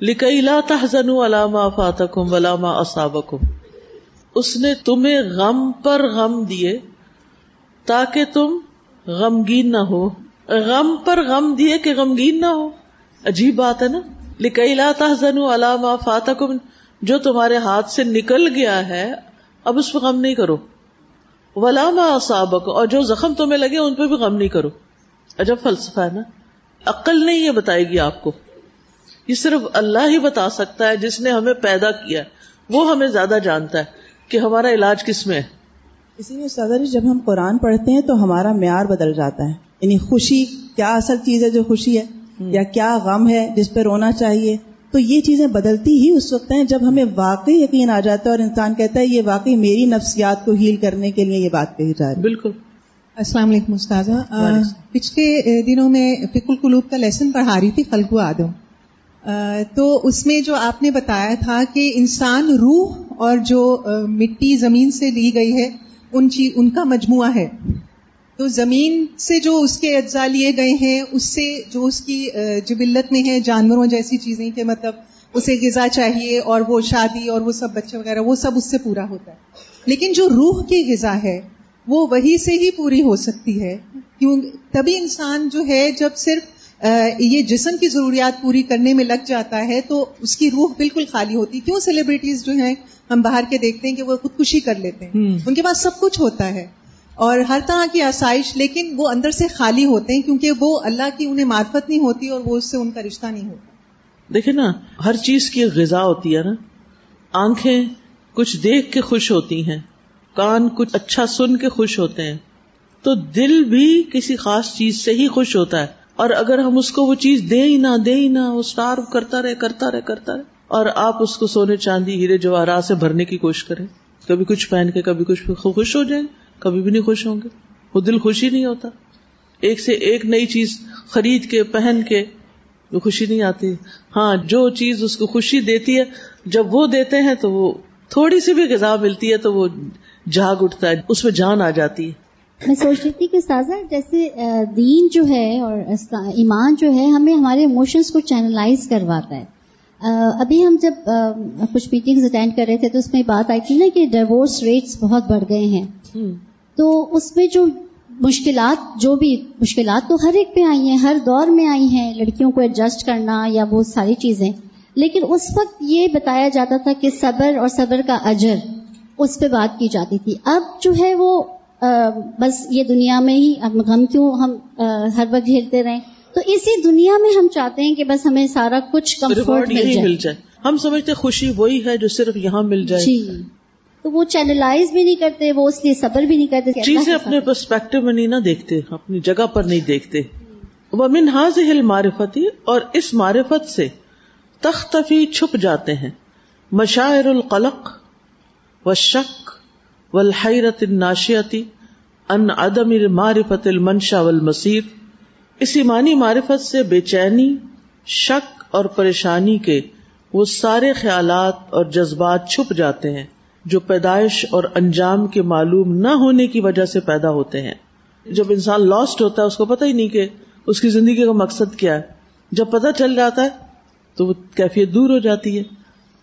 لِكَيْ لَا تَحْزَنُوا عَلَى مَا فَاتَكُمْ وَلَا مَا أَصَابَكُمْ۔ اس نے تمہیں غم پر غم دیے تاکہ تم غمگین نہ ہو۔ غم پر غم دیے کہ غمگین نہ ہو۔ عجیب بات ہے نا۔ لِكَيْ لَا تَحْزَنُوا عَلَى مَا جو تمہارے ہاتھ سے نکل گیا ہے، اب اس پہ غم نہیں کرو۔ ولاما صابق اور جو زخم تمہیں لگے، ان پہ بھی غم نہیں کرو۔ عجب فلسفہ ہے نا۔ عقل نہیں یہ بتائے گی آپ کو۔ یہ صرف اللہ ہی بتا سکتا ہے جس نے ہمیں پیدا کیا وہ ہمیں زیادہ جانتا ہے کہ ہمارا علاج کس میں ہے۔ اسی لیے سادہ جی جب ہم قرآن پڑھتے ہیں تو ہمارا معیار بدل جاتا ہے۔ یعنی خوشی کیا اصل چیز ہے جو خوشی ہے؟ یا کیا غم ہے جس پہ رونا چاہیے؟ تو یہ چیزیں بدلتی ہی اس وقت ہیں جب ہمیں واقعی یقین آ جاتا ہے اور انسان کہتا ہے یہ واقعی میری نفسیات کو ہیل کرنے کے لیے یہ بات کہی جا رہی ہے۔ بالکل۔ السلام علیکم استاذہ۔ پچھلے دنوں میں فک القلوب کا لیسن پڑھا رہی تھی خلق آدم۔ تو اس میں جو آپ نے بتایا تھا کہ انسان روح اور جو مٹی زمین سے لی گئی ہے ان چیز ان کا مجموعہ ہے۔ تو زمین سے جو اس کے اجزاء لیے گئے ہیں، اس سے جو اس کی جبلت میں ہے جانوروں جیسی چیزیں کہ مطلب اسے غذا چاہیے اور وہ شادی اور وہ سب بچے وغیرہ، وہ سب اس سے پورا ہوتا ہے۔ لیکن جو روح کی غذا ہے، وہ وہی سے ہی پوری ہو سکتی ہے۔ کیوں؟ تبھی انسان جو ہے، جب صرف یہ جسم کی ضروریات پوری کرنے میں لگ جاتا ہے تو اس کی روح بالکل خالی ہوتی کیوں سیلیبریٹیز جو ہیں ہم باہر کے دیکھتے ہیں کہ وہ خودکشی کر لیتے ہیں۔ ان کے پاس سب کچھ ہوتا ہے اور ہر طرح کی آسائش لیکن وہ اندر سے خالی ہوتے ہیں کیونکہ وہ اللہ کی انہیں معرفت نہیں ہوتی اور وہ اس سے ان کا رشتہ نہیں ہوتا۔ دیکھیں نا ہر چیز کی غذا ہوتی ہے نا۔ آنکھیں کچھ دیکھ کے خوش ہوتی ہیں کان کچھ اچھا سن کے خوش ہوتے ہیں۔ تو دل بھی کسی خاص چیز سے ہی خوش ہوتا ہے۔ اور اگر ہم اس کو وہ چیز دے ہی نہ دے ہی نہ، وہ اسٹار کرتا رہے کرتا رہے کرتا رہے، اور آپ اس کو سونے چاندی، ہیرے جواہرات سے بھرنے کی کوشش کریں۔ کبھی کچھ پہن کے، کبھی کچھ خوش ہو جائیں، کبھی بھی نہیں خوش ہوں گے۔ وہ دل خوشی نہیں ہوتا۔ ایک سے ایک نئی چیز خرید کے، پہن کے، وہ خوشی نہیں آتی۔ ہاں جو چیز اس کو خوشی دیتی ہے، جب وہ دیتے ہیں تو وہ تھوڑی سی بھی غذا ملتی ہے تو وہ جاگ اٹھتا ہے، اس میں جان آ جاتی ہے۔ میں سوچ رہی تھی کہ سازا جیسے دین جو ہے اور ایمان جو ہے ہمیں ہمارے ایموشنس کو چینلائز کرواتا ہے۔ ابھی ہم جب کچھ میٹنگز اٹینڈ کر رہے تھے تو اس میں بات آئی تھی نا کہ ڈائیورس ریٹس بہت بڑھ گئے ہیں۔ تو اس میں جو مشکلات جو بھی مشکلات تو ہر ایک پہ آئی ہیں ہر دور میں آئی ہیں لڑکیوں کو ایڈجسٹ کرنا یا وہ ساری چیزیں۔ لیکن اس وقت یہ بتایا جاتا تھا کہ صبر اور صبر کا اجر اس پہ بات کی جاتی تھی۔ اب جو ہے وہ بس یہ دنیا میں ہی غم کیوں ہم ہر وقت جھیلتے رہیں؟ تو اسی دنیا میں ہم چاہتے ہیں کہ بس ہمیں سارا کچھ کمفرٹ مل جائے۔ مل جائے۔ ہم سمجھتے خوشی وہی ہے جو صرف یہاں مل جائے۔ جی۔ تو وہ چینلائز بھی نہیں کرتے وہ اس لیے صبر بھی نہیں کرتے چیزیں اپنے پرسپیکٹو میں نہیں نہ دیکھتے اپنی جگہ پر نہیں دیکھتے۔ وہ منہاز ہل معرفتی اور اس معرفت سے تختفی چھپ جاتے ہیں۔ مشاعر القلق و شک و الحیرت الناشیتی۔ ان عدم معرفت المنشا والمصیر اس ایمانی معرفت سے بے چینی، شک اور پریشانی کے وہ سارے خیالات اور جذبات چھپ جاتے ہیں، جو پیدائش اور انجام کے معلوم نہ ہونے کی وجہ سے پیدا ہوتے ہیں۔ جب انسان لاسٹ ہوتا ہے، اس کو پتہ ہی نہیں کہ اس کی زندگی کا مقصد کیا ہے۔ جب پتہ چل جاتا ہے، تو وہ کیفیت دور ہو جاتی ہے۔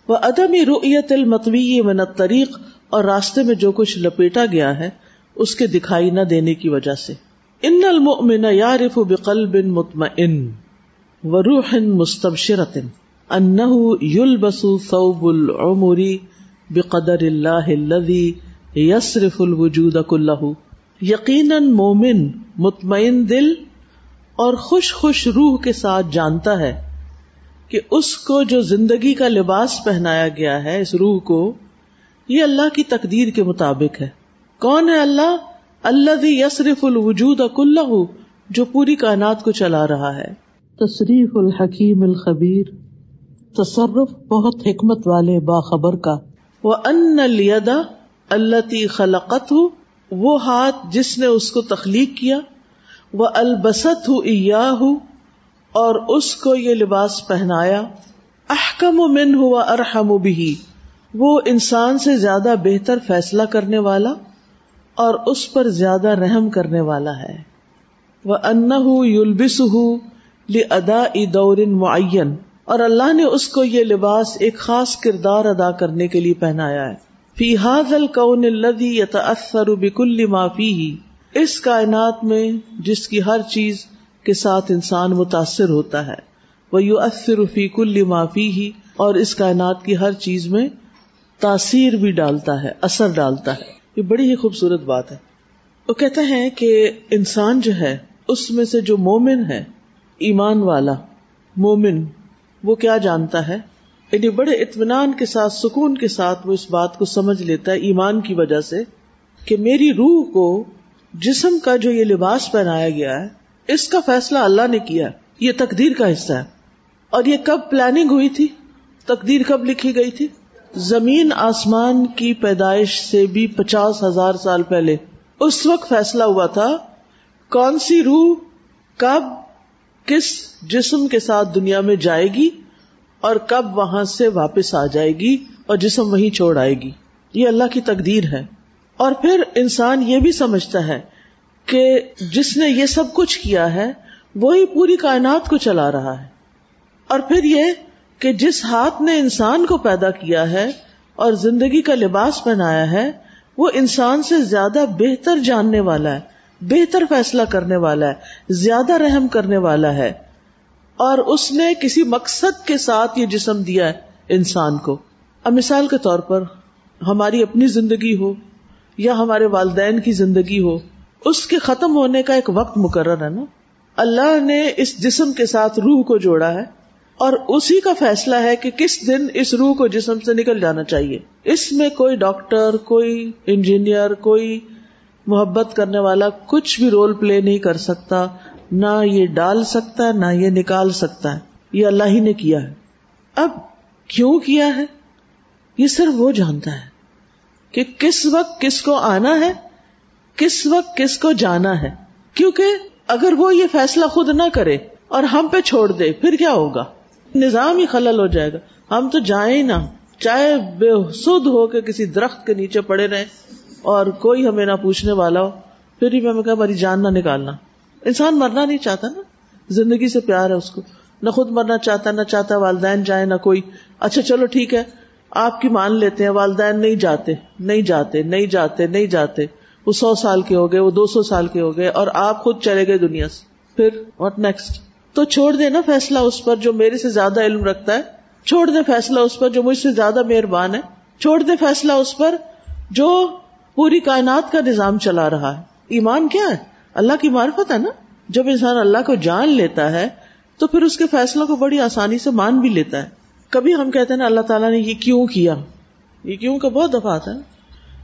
وہ عدم رویت المتوی من طریق اور راستے میں جو کچھ لپیٹا گیا ہے اس کے دکھائی نہ دینے کی وجہ سے۔ ان المؤمن یعرف بقلب مطمئن وروح مستبشرت انه يلبس ثوب العمر بقدر اللہ الذي يصرف الوجود كله یقیناً مومن مطمئن دل اور خوش خوش روح کے ساتھ جانتا ہے کہ اس کو جو زندگی کا لباس پہنایا گیا ہے، اس روح کو، یہ اللہ کی تقدیر کے مطابق ہے۔ کون ہے اللہ؟ اللہ یسرف الوجود کلہ جو پوری کائنات کو چلا رہا ہے۔ تصریف الحکیم الخبیر تصرف بہت حکمت والے باخبر کا۔ وہ ان الدا اللہ خلقت ہو وہ ہاتھ جس نے اس کو تخلیق کیا۔ وہ البست ہو اور اس کو یہ لباس پہنایا۔ احکم و من ہوا ارحم بھی وہ انسان سے زیادہ بہتر فیصلہ کرنے والا۔ اور اس پر زیادہ رحم کرنے والا ہے۔ وہ ان یلبس ادا دور معین اور اللہ نے اس کو یہ لباس ایک خاص کردار ادا کرنے کے لیے پہنایا ہے۔ فی حاض القن الدی یتاثر بکل معافی ہی اس کائنات میں جس کی ہر چیز کے ساتھ انسان متاثر ہوتا ہے۔ وہ یو اثر فی کل معافی ہی اور اس کائنات کی ہر چیز میں تاثیر بھی ڈالتا ہے، اثر ڈالتا ہے۔ یہ بڑی ہی خوبصورت بات ہے۔ وہ کہتے ہیں کہ انسان جو ہے، اس میں سے جو مومن ہے، ایمان والا، مومن، وہ کیا جانتا ہے؟ یعنی بڑے اطمینان کے ساتھ، سکون کے ساتھ وہ اس بات کو سمجھ لیتا ہے ایمان کی وجہ سے کہ میری روح کو جسم کا جو یہ لباس پہنایا گیا ہے، اس کا فیصلہ اللہ نے کیا یہ تقدیر کا حصہ ہے۔ اور یہ کب پلاننگ ہوئی تھی؟ تقدیر کب لکھی گئی تھی؟ زمین آسمان کی پیدائش سے بھی پچاس ہزار سال پہلے۔ اس وقت فیصلہ ہوا تھا، کون سی روح کب کس جسم کے ساتھ دنیا میں جائے گی اور کب وہاں سے واپس آ جائے گی اور جسم وہیں چھوڑ آئے گی۔ یہ اللہ کی تقدیر ہے۔ اور پھر انسان یہ بھی سمجھتا ہے کہ جس نے یہ سب کچھ کیا ہے، وہی پوری کائنات کو چلا رہا ہے۔ اور پھر یہ کہ جس ہاتھ نے انسان کو پیدا کیا ہے اور زندگی کا لباس پہنایا ہے، وہ انسان سے زیادہ بہتر جاننے والا ہے، بہتر فیصلہ کرنے والا ہے، زیادہ رحم کرنے والا ہے۔ اور اس نے کسی مقصد کے ساتھ یہ جسم دیا ہے انسان کو۔ اب مثال کے طور پر ہماری اپنی زندگی ہو یا ہمارے والدین کی زندگی ہو، اس کے ختم ہونے کا ایک وقت مقرر ہے نا۔ اللہ نے اس جسم کے ساتھ روح کو جوڑا ہے۔ اور اسی کا فیصلہ ہے کہ کس دن اس روح کو جسم سے نکل جانا چاہیے۔ اس میں کوئی ڈاکٹر، کوئی انجینئر، کوئی محبت کرنے والا کچھ بھی رول پلے نہیں کر سکتا۔ نہ یہ ڈال سکتا ہے، نہ یہ نکال سکتا ہے۔ یہ اللہ ہی نے کیا ہے۔ اب کیوں کیا ہے؟ یہ صرف وہ جانتا ہے کہ کس وقت کس کو آنا ہے، کس وقت کس کو جانا ہے۔ کیونکہ اگر وہ یہ فیصلہ خود نہ کرے اور ہم پہ چھوڑ دے، پھر کیا ہوگا؟ نظام ہی خلل ہو جائے گا۔ ہم تو جائیں نہ۔ چاہے بے سد ہو کے کسی درخت کے نیچے پڑے رہے اور کوئی ہمیں نہ پوچھنے والا ہو، پھر ہی میں کہا ہماری جان نہ نکالنا۔ انسان مرنا نہیں چاہتا نا۔ زندگی سے پیار ہے اس کو۔ نہ خود مرنا چاہتا، نہ چاہتا والدین جائے نہ کوئی۔ اچھا چلو ٹھیک ہے۔ آپ کی مان لیتے ہیں، والدین نہیں جاتے نہیں جاتے نہیں جاتے نہیں جاتے۔ وہ سو سال کے ہو گئے، وہ دو سو سال کے ہو گئے اور آپ خود چلے گئے دنیا سے۔ پھر واٹ نیکسٹ تو چھوڑ دے نا فیصلہ اس پر جو میرے سے زیادہ علم رکھتا ہے۔ چھوڑ دے فیصلہ اس پر جو مجھ سے زیادہ مہربان ہے۔ چھوڑ دے فیصلہ اس پر جو پوری کائنات کا نظام چلا رہا ہے۔ ایمان کیا ہے؟ اللہ کی معرفت ہے نا؟ جب انسان اللہ کو جان لیتا ہے، تو پھر اس کے فیصلوں کو بڑی آسانی سے مان بھی لیتا ہے۔ کبھی ہم کہتے ہیں نا، اللہ تعالیٰ نے یہ کیوں کیا؟ یہ کیوں کا بہت دفعہ آتا ہے۔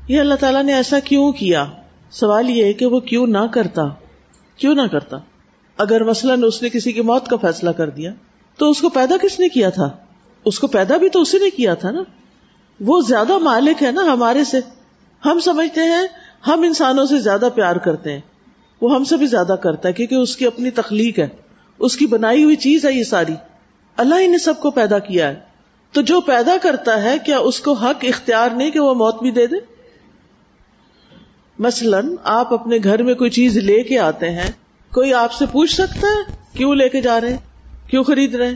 یہ اللہ تعالیٰ نے ایسا کیوں کیا؟ سوال یہ ہے کہ وہ کیوں نہ کرتا؟ کیوں نہ کرتا؟ اگر مثلاً اس نے کسی کی موت کا فیصلہ کر دیا، تو اس کو پیدا کس نے کیا تھا؟ اس کو پیدا بھی تو اسی نے کیا تھا نا؟ وہ زیادہ مالک ہے نا ہمارے سے۔ ہم سمجھتے ہیں، ہم انسانوں سے زیادہ پیار کرتے ہیں۔ وہ ہم سے بھی زیادہ کرتا ہے کیونکہ اس کی اپنی تخلیق ہے۔ اس کی بنائی ہوئی چیز ہے یہ ساری۔ اللہ ہی نے سب کو پیدا کیا ہے۔ تو جو پیدا کرتا ہے، کیا اس کو حق اختیار نہیں کہ وہ موت بھی دے دے؟ مثلاً آپ اپنے گھر میں کوئی چیز لے کے آتے ہیں کوئی آپ سے پوچھ سکتا ہے کیوں لے کے جا رہے ہیں؟ کیوں خرید رہے ہیں؟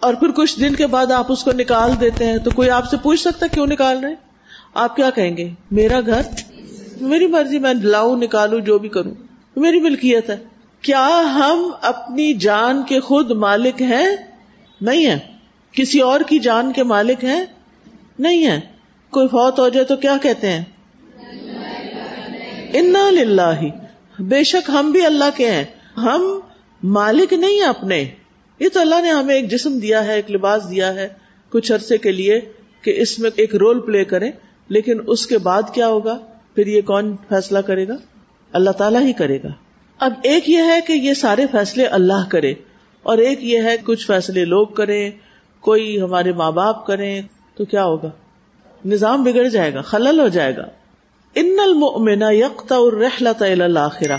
اور پھر کچھ دن کے بعد آپ اس کو نکال دیتے ہیں تو کوئی آپ سے پوچھ سکتا ہے کیوں نکال رہے آپ کیا کہیں گے؟ میرا گھر؟ میری مرضی میں لاؤں، نکالوں، جو بھی کروں۔ میری ملکیت ہے۔ کیا ہم اپنی جان کے خود مالک ہیں؟ نہیں ہے کسی اور کی جان کے مالک ہیں؟ نہیں ہے کوئی فوت ہو جائے تو کیا کہتے ہیں؟ انا للہ۔ بے شک ہم بھی اللہ کے ہیں۔ ہم مالک نہیں اپنے۔ یہ تو اللہ نے ہمیں ایک جسم دیا ہے، ایک لباس دیا ہے کچھ عرصے کے لیے کہ اس میں ایک رول پلے کریں۔ لیکن اس کے بعد کیا ہوگا؟ پھر یہ کون فیصلہ کرے گا؟ اللہ تعالیٰ ہی کرے گا۔ اب ایک یہ ہے کہ یہ سارے فیصلے اللہ کرے۔ اور ایک یہ ہے کچھ فیصلے لوگ کریں، کوئی ہمارے ماں باپ کریں تو کیا ہوگا؟ نظام بگڑ جائے گا، خلل ہو جائے گا۔ ان المؤمن یکتا الرحلت الى الاخرہ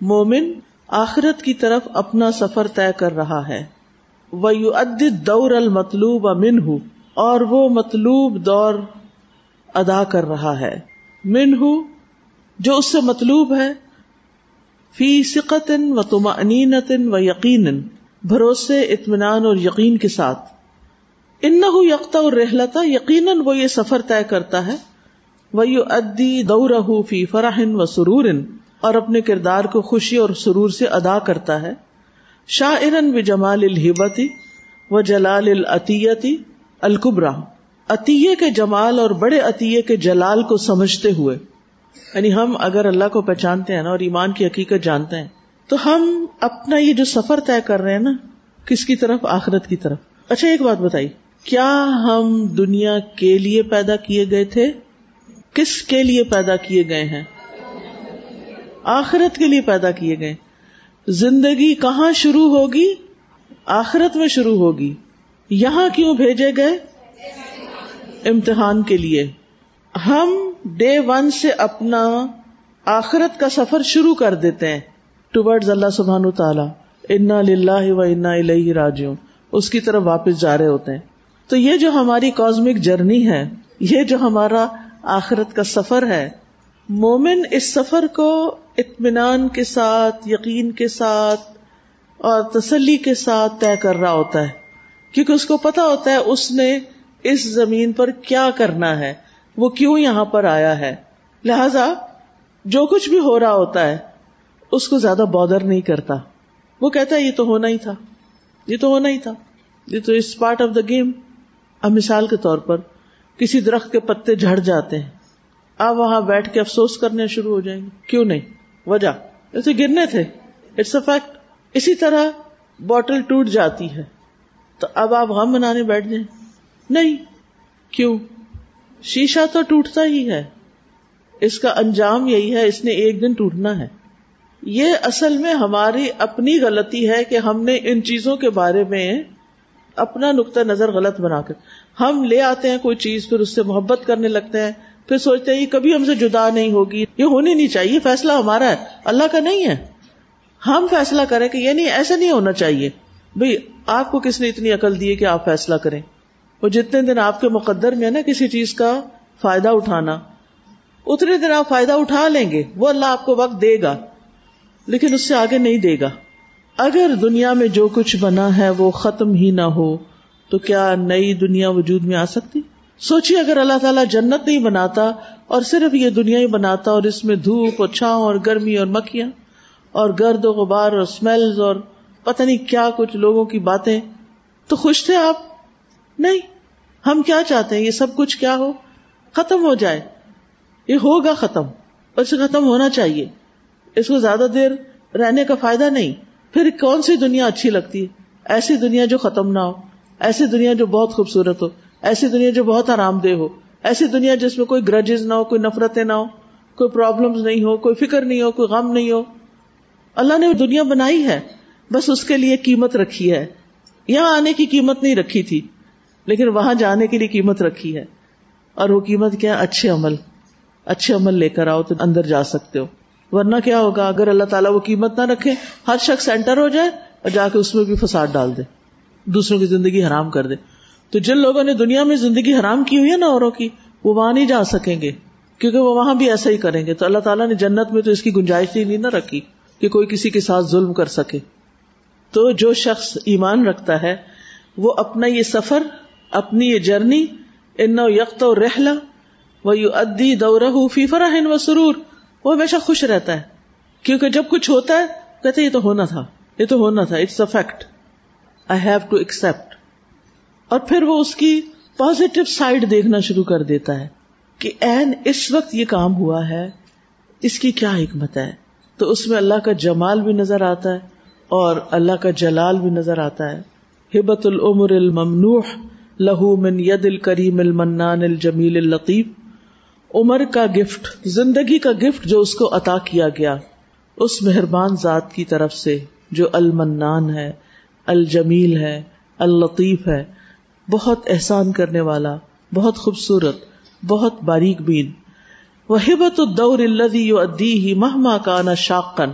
مومن آخرت کی طرف اپنا سفر طے کر رہا ہے۔ وَيُؤَدِّ الدَّوْرَ الْمَطْلُوبَ مِنْهُ، اور وہ مطلوب دور ادا کر رہا ہے۔ منہ جو اس سے مطلوب ہے، فی سقت و تمانینت و یقین بھروسے، اطمینان اور یقین کے ساتھ۔ ان یکتا اور رحلتا یقیناً وہ یہ سفر طے کرتا ہے۔ وہ ادی دور فی فراہن و سرور اور اپنے کردار کو خوشی اور سرور سے ادا کرتا ہے۔ شاعر و جمال الحبتی و جلال العطیتی القبرا عطیے کے جمال اور بڑے عطیے کے جلال کو سمجھتے ہوئے۔ یعنی ہم اگر اللہ کو پہچانتے ہیں نا اور ایمان کی حقیقت جانتے ہیں، تو ہم اپنا یہ جو سفر طے کر رہے ہیں نا، کس کی طرف؟ آخرت کی طرف۔ اچھا ایک بات بتائی۔ کیا ہم دنیا کے لیے پیدا کیے گئے تھے؟ کس کے لیے پیدا کیے گئے ہیں؟ آخرت کے لیے پیدا کیے گئے۔ زندگی کہاں شروع ہوگی؟ آخرت میں شروع ہوگی۔ یہاں کیوں بھیجے گئے؟ امتحان کے لیے۔ ہم ڈے ون سے اپنا آخرت کا سفر شروع کر دیتے ہیں۔ ٹوڈز اللہ سبحان تعالی۔ انا للہ و انا الہ راجعون۔ اس کی طرف واپس جا رہے ہوتے ہیں۔ تو یہ جو ہماری کازمک جرنی ہے، یہ جو ہمارا آخرت کا سفر ہے۔ مومن اس سفر کو اطمینان کے ساتھ، یقین کے ساتھ اور تسلی کے ساتھ طے کر رہا ہوتا ہے۔ کیونکہ اس کو پتا ہوتا ہے اس نے اس زمین پر کیا کرنا ہے۔ وہ کیوں یہاں پر آیا ہے۔ لہذا جو کچھ بھی ہو رہا ہوتا ہے، اس کو زیادہ بادر نہیں کرتا۔ وہ کہتا ہے، یہ تو ہونا ہی تھا۔ یہ تو ہونا ہی تھا۔ یہ تو اس پارٹ آف دا گیم اب مثال کے طور پر کسی درخت کے پتے جھڑ جاتے ہیں۔ آپ وہاں بیٹھ کے افسوس کرنے شروع ہو جائیں گے۔ کیوں نہیں؟ وجہ۔ ایسے گرنے تھے۔ اٹس اے فیکٹ اسی طرح بوٹل ٹوٹ جاتی ہے۔ تو اب آپ غم بنانے بیٹھ جائیں۔ نہیں۔ کیوں؟ شیشہ تو ٹوٹتا ہی ہے۔ اس کا انجام یہی ہے، اس نے ایک دن ٹوٹنا ہے۔ یہ اصل میں ہماری اپنی غلطی ہے کہ ہم نے ان چیزوں کے بارے میں اپنا نقطۂ نظر غلط بنا کر۔ ہم لے آتے ہیں کوئی چیز، پھر اس سے محبت کرنے لگتے ہیں، پھر سوچتے ہیں یہ کبھی ہم سے جدا نہیں ہوگی، یہ ہونی نہیں چاہیے فیصلہ ہمارا ہے، اللہ کا نہیں ہے۔ ہم فیصلہ کریں کہ یہ نہیں ایسا نہیں ہونا چاہیے۔ بھائی آپ کو کس نے اتنی عقل دی کہ آپ فیصلہ کریں؟ وہ جتنے دن آپ کے مقدر میں نا کسی چیز کا فائدہ اٹھانا، اتنے دن آپ فائدہ اٹھا لیں گے، وہ اللہ آپ کو وقت دے گا، لیکن اس سے آگے نہیں دے گا۔ اگر دنیا میں جو کچھ بنا ہے وہ ختم ہی نہ ہو تو کیا نئی دنیا وجود میں آ سکتی؟ سوچیے اگر اللہ تعالیٰ جنت نہیں بناتا اور صرف یہ دنیا ہی بناتا اور اس میں دھوپ اور چھاؤں اور گرمی اور مکھیاں اور گرد و غبار اور اسمیل اور پتہ نہیں کیا کچھ لوگوں کی باتیں، تو خوش تھے آپ؟ نہیں۔ ہم کیا چاہتے ہیں؟ یہ سب کچھ کیا ہو؟ ختم ہو جائے۔ یہ ہوگا ختم۔ اور اسے ختم ہونا چاہیے۔ اس کو زیادہ دیر رہنے کا فائدہ نہیں۔ پھر کون سی دنیا اچھی لگتی؟ ہے ایسی دنیا جو ختم نہ ہو۔ ایسی دنیا جو بہت خوبصورت ہو، ایسی دنیا جو بہت آرام دہ ہو، ایسی دنیا جس میں کوئی گرجز نہ ہو، کوئی نفرتیں نہ ہو، کوئی پرابلم نہیں ہو، کوئی فکر نہیں ہو، کوئی غم نہیں ہو۔ اللہ نے دنیا بنائی ہے، بس اس کے لیے قیمت رکھی ہے۔ یہاں آنے کی قیمت نہیں رکھی تھی، لیکن وہاں جانے کے لیے قیمت رکھی ہے۔ اور وہ قیمت کیا؟ اچھے عمل۔ اچھے عمل لے کر آؤ تو اندر جا سکتے ہو۔ ورنہ کیا ہوگا؟ اگر اللہ تعالیٰ وہ قیمت نہ رکھے، ہر شخص سینٹر ہو جائے اور جا کے اس میں بھی فساد ڈال دے۔ دوسروں کی زندگی حرام کر دے۔ تو جن لوگوں نے دنیا میں زندگی حرام کی ہوئی ہے نا اوروں کی، وہ وہاں نہیں جا سکیں گے۔ کیونکہ وہ وہاں بھی ایسا ہی کریں گے۔ تو اللہ تعالیٰ نے جنت میں تو اس کی گنجائش ہی نہیں نہ رکھی کہ کوئی کسی کے ساتھ ظلم کر سکے۔ تو جو شخص ایمان رکھتا ہے، وہ اپنا یہ سفر، اپنی یہ جرنی ان یکت و رحلا وہ یو ادی دورہ فی فراہن و سرور وہ ہمیشہ خوش رہتا ہے۔ کیونکہ جب کچھ ہوتا ہے، کہتے یہ تو ہونا تھا، یہ تو ہونا تھا it's a fact I have to accept اور پھر وہ اس کی پازیٹو سائڈ دیکھنا شروع کر دیتا ہے کہ این اس وقت یہ کام ہوا ہے، اس کی کیا حکمت ہے؟ تو اس میں اللہ کا جمال بھی نظر آتا ہے اور اللہ کا جلال بھی نظر آتا ہے۔ ہبت العمر الممنوح لہو من ید الکریم المنان الجمیل الطیف عمر کا گفٹ، زندگی کا گفٹ جو اس کو عطا کیا گیا، اس مہربان ذات کی طرف سے جو المنان ہے۔ الجمیل ہے الطیف ہے، بہت احسان کرنے والا، بہت خوبصورت، بہت باریک بین۔ وہ ہبت الدور الدی ادی ہی مہما کانا شاقن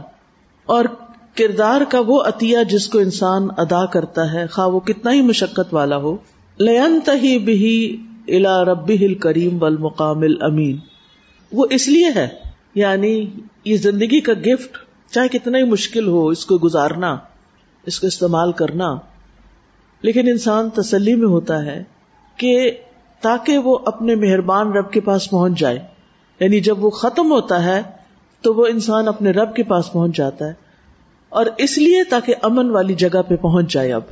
اور کردار کا وہ عطیہ جس کو انسان ادا کرتا ہے، خواہ وہ کتنا ہی مشقت والا ہو۔ لین تہی بہی الا رب ہل کریم بل مقامل امین وہ اس لیے ہے یعنی یہ زندگی کا گفٹ چاہے کتنا ہی مشکل ہو، اس کو گزارنا۔ اس کو استعمال کرنا۔ لیکن انسان تسلی میں ہوتا ہے کہ تاکہ وہ اپنے مہربان رب کے پاس پہنچ جائے۔ یعنی جب وہ ختم ہوتا ہے تو وہ انسان اپنے رب کے پاس پہنچ جاتا ہے۔ اور اس لیے تاکہ امن والی جگہ پہ پہنچ جائے اب۔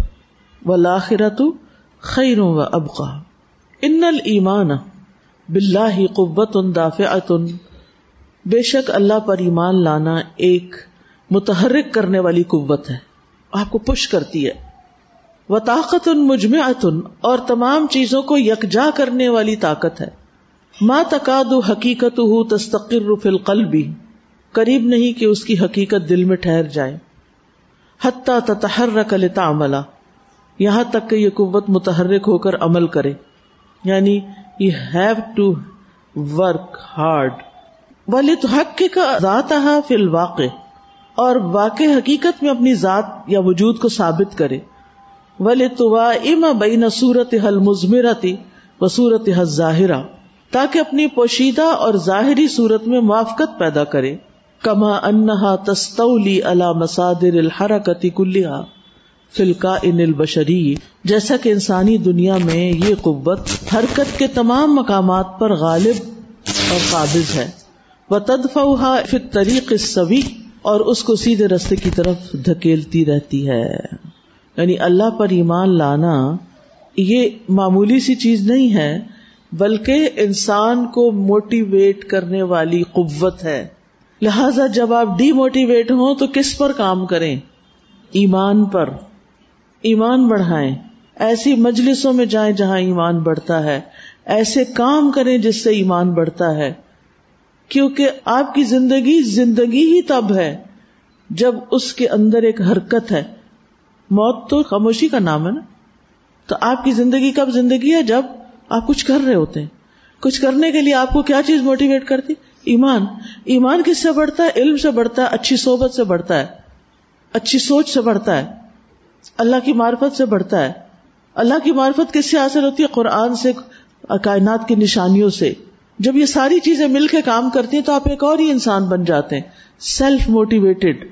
وہ لاخرت خیروں و ابقا ان المان بلاہ قبت ان دافعت بے شک اللہ پر ایمان لانا ایک متحرک کرنے والی قوت ہے۔ آپ کو پش کرتی ہے۔ وہ طاقت ان مجمعتن، اور تمام چیزوں کو یکجا کرنے والی طاقت ہے۔ ما تقاد حقیقت ہو تستقر فی القلب، قریب نہیں کہ اس کی حقیقت دل میں ٹھہر جائے۔ حتیٰ تتحرک لتعملا یہاں تک کہ یہ قوت متحرک ہو کر عمل کرے۔ یعنی you have to work hard والے تو حق کا ذات فی الواقع اور واقع حقیقت میں اپنی ذات یا وجود کو ثابت کرے۔ ولی تو ام بین صورت حل مزمرتی و صورت حل ظاہرہ تاکہ اپنی پوشیدہ اور ظاہری صورت میں موافقت پیدا کرے۔ کما انہا تستولی علی مسادر الحرکتی کلیہ فلکا ان البشری، جیسا کہ انسانی دنیا میں یہ قوت حرکت کے تمام مقامات پر غالب اور قابض ہے۔ وہ تدفا فت طریق اور اس کو سیدھے رستے کی طرف دھکیلتی رہتی ہے۔ یعنی اللہ پر ایمان لانا یہ معمولی سی چیز نہیں ہے، بلکہ انسان کو موٹیویٹ کرنے والی قوت ہے۔ لہذا جب آپ ڈی موٹیویٹ ہوں تو کس پر کام کریں؟ ایمان پر۔ ایمان بڑھائیں۔ ایسی مجلسوں میں جائیں جہاں ایمان بڑھتا ہے۔ ایسے کام کریں جس سے ایمان بڑھتا ہے۔ کیونکہ آپ کی زندگی زندگی ہی تب ہے جب اس کے اندر ایک حرکت ہے۔ موت تو خاموشی کا نام ہے نا۔ تو آپ کی زندگی کب زندگی ہے؟ جب آپ کچھ کر رہے ہوتے ہیں۔ کچھ کرنے کے لیے آپ کو کیا چیز موٹیویٹ کرتی؟ ایمان۔ ایمان کس سے بڑھتا ہے؟ علم سے بڑھتا ہے، اچھی صحبت سے بڑھتا ہے۔ اچھی سوچ سے بڑھتا ہے۔ اللہ کی معرفت سے بڑھتا ہے۔ اللہ کی معرفت کس سے حاصل ہوتی ہے؟ قرآن سے، کائنات کی نشانیوں سے۔ جب یہ ساری چیزیں مل کے کام کرتی ہیں تو آپ ایک اور ہی انسان بن جاتے ہیں سیلف موٹیویٹڈ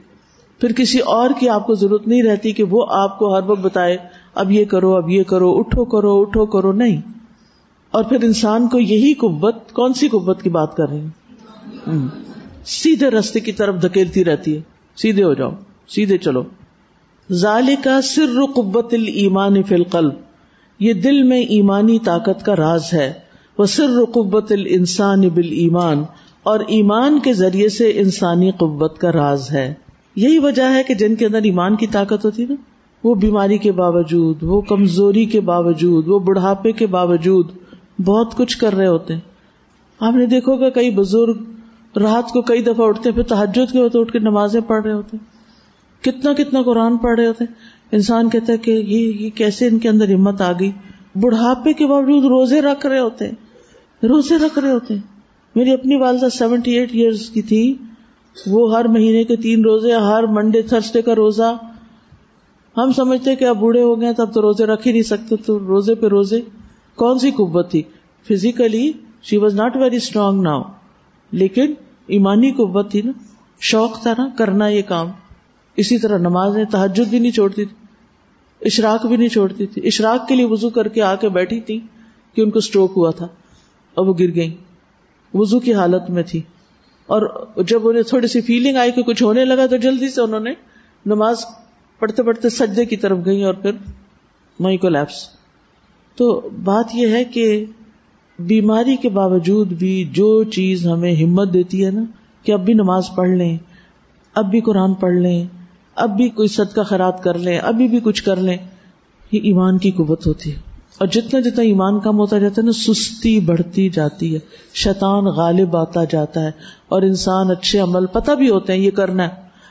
پھر کسی اور کی آپ کو ضرورت نہیں رہتی کہ وہ آپ کو ہر وقت بتائے، اب یہ کرو، اب یہ کرو، اٹھو کرو اٹھو کرو، نہیں۔ اور پھر انسان کو یہی قوت، کون سی قوت کی بات کر رہی ہیں؟ سیدھے رستے کی طرف دھکیلتی رہتی ہے۔ سیدھے ہو جاؤ، سیدھے چلو۔ ظال کا سر قبت المان فی القلب۔ یہ دل میں ایمانی طاقت کا راز ہے۔ وہ سر قبت الانسان بال ایمان اور ایمان کے ذریعے سے انسانی قوت کا راز ہے۔ یہی وجہ ہے کہ جن کے اندر ایمان کی طاقت ہوتی نا، وہ بیماری کے باوجود، وہ کمزوری کے باوجود، وہ بڑھاپے کے باوجود بہت کچھ کر رہے ہوتے ہیں۔ آپ نے دیکھو گا کئی بزرگ رات کو کئی دفعہ اٹھتے پھر تحجد کے ہوتے اٹھ کے نمازیں پڑھ رہے ہوتے کتنا کتنا قرآن پڑھ رہے ہوتے انسان کہتا ہے کہ یہ کیسے ان کے اندر ہمت آ گئی؟ بڑھاپے کے باوجود روزے رکھ رہے ہوتے روزے رکھ رہے ہوتے میری اپنی والدہ سیونٹی ایٹ ایئرس کی تھی۔ وہ ہر مہینے کے تین روزے، ہر منڈے تھرسڈے کا روزہ۔ ہم سمجھتے کہ اب بوڑھے ہو گئے تب تو روزے رکھ ہی نہیں سکتے۔ تو روزے پہ روزے۔ کون سی قوت تھی؟ Physically she was not very strong now لیکن ایمانی قوت تھی نا۔ شوق تھا نا، کرنا یہ کام۔ اسی طرح نماز تحجد بھی نہیں چھوڑتی تھی۔ اشراق بھی نہیں چھوڑتی تھی۔ اشراق کے لیے وزو کر کے آ کے بیٹھی تھی کہ ان کو اسٹروک ہوا تھا۔ اور وہ گر گئی وزو کی حالت میں تھی۔ اور جب انہیں تھوڑی سی فیلنگ آئی کہ کچھ ہونے لگا تو جلدی سے انہوں نے نماز پڑھتے پڑھتے سجدے کی طرف گئی اور پھر وہیں کو لیپس تو بات یہ ہے کہ بیماری کے باوجود بھی جو چیز ہمیں ہمت دیتی ہے نا کہ اب بھی نماز پڑھ لیں، اب بھی قرآن پڑھ لیں اب بھی کوئی صدقہ خراب کر لیں ابھی بھی کچھ کر لیں، یہ ایمان کی قوت ہوتی ہے۔ اور جتنا جتنا ایمان کم ہوتا جاتا ہے نا، سستی بڑھتی جاتی ہے۔ شیطان غالب آتا جاتا ہے۔ اور انسان اچھے عمل پتہ بھی ہوتے ہیں، یہ کرنا ہے۔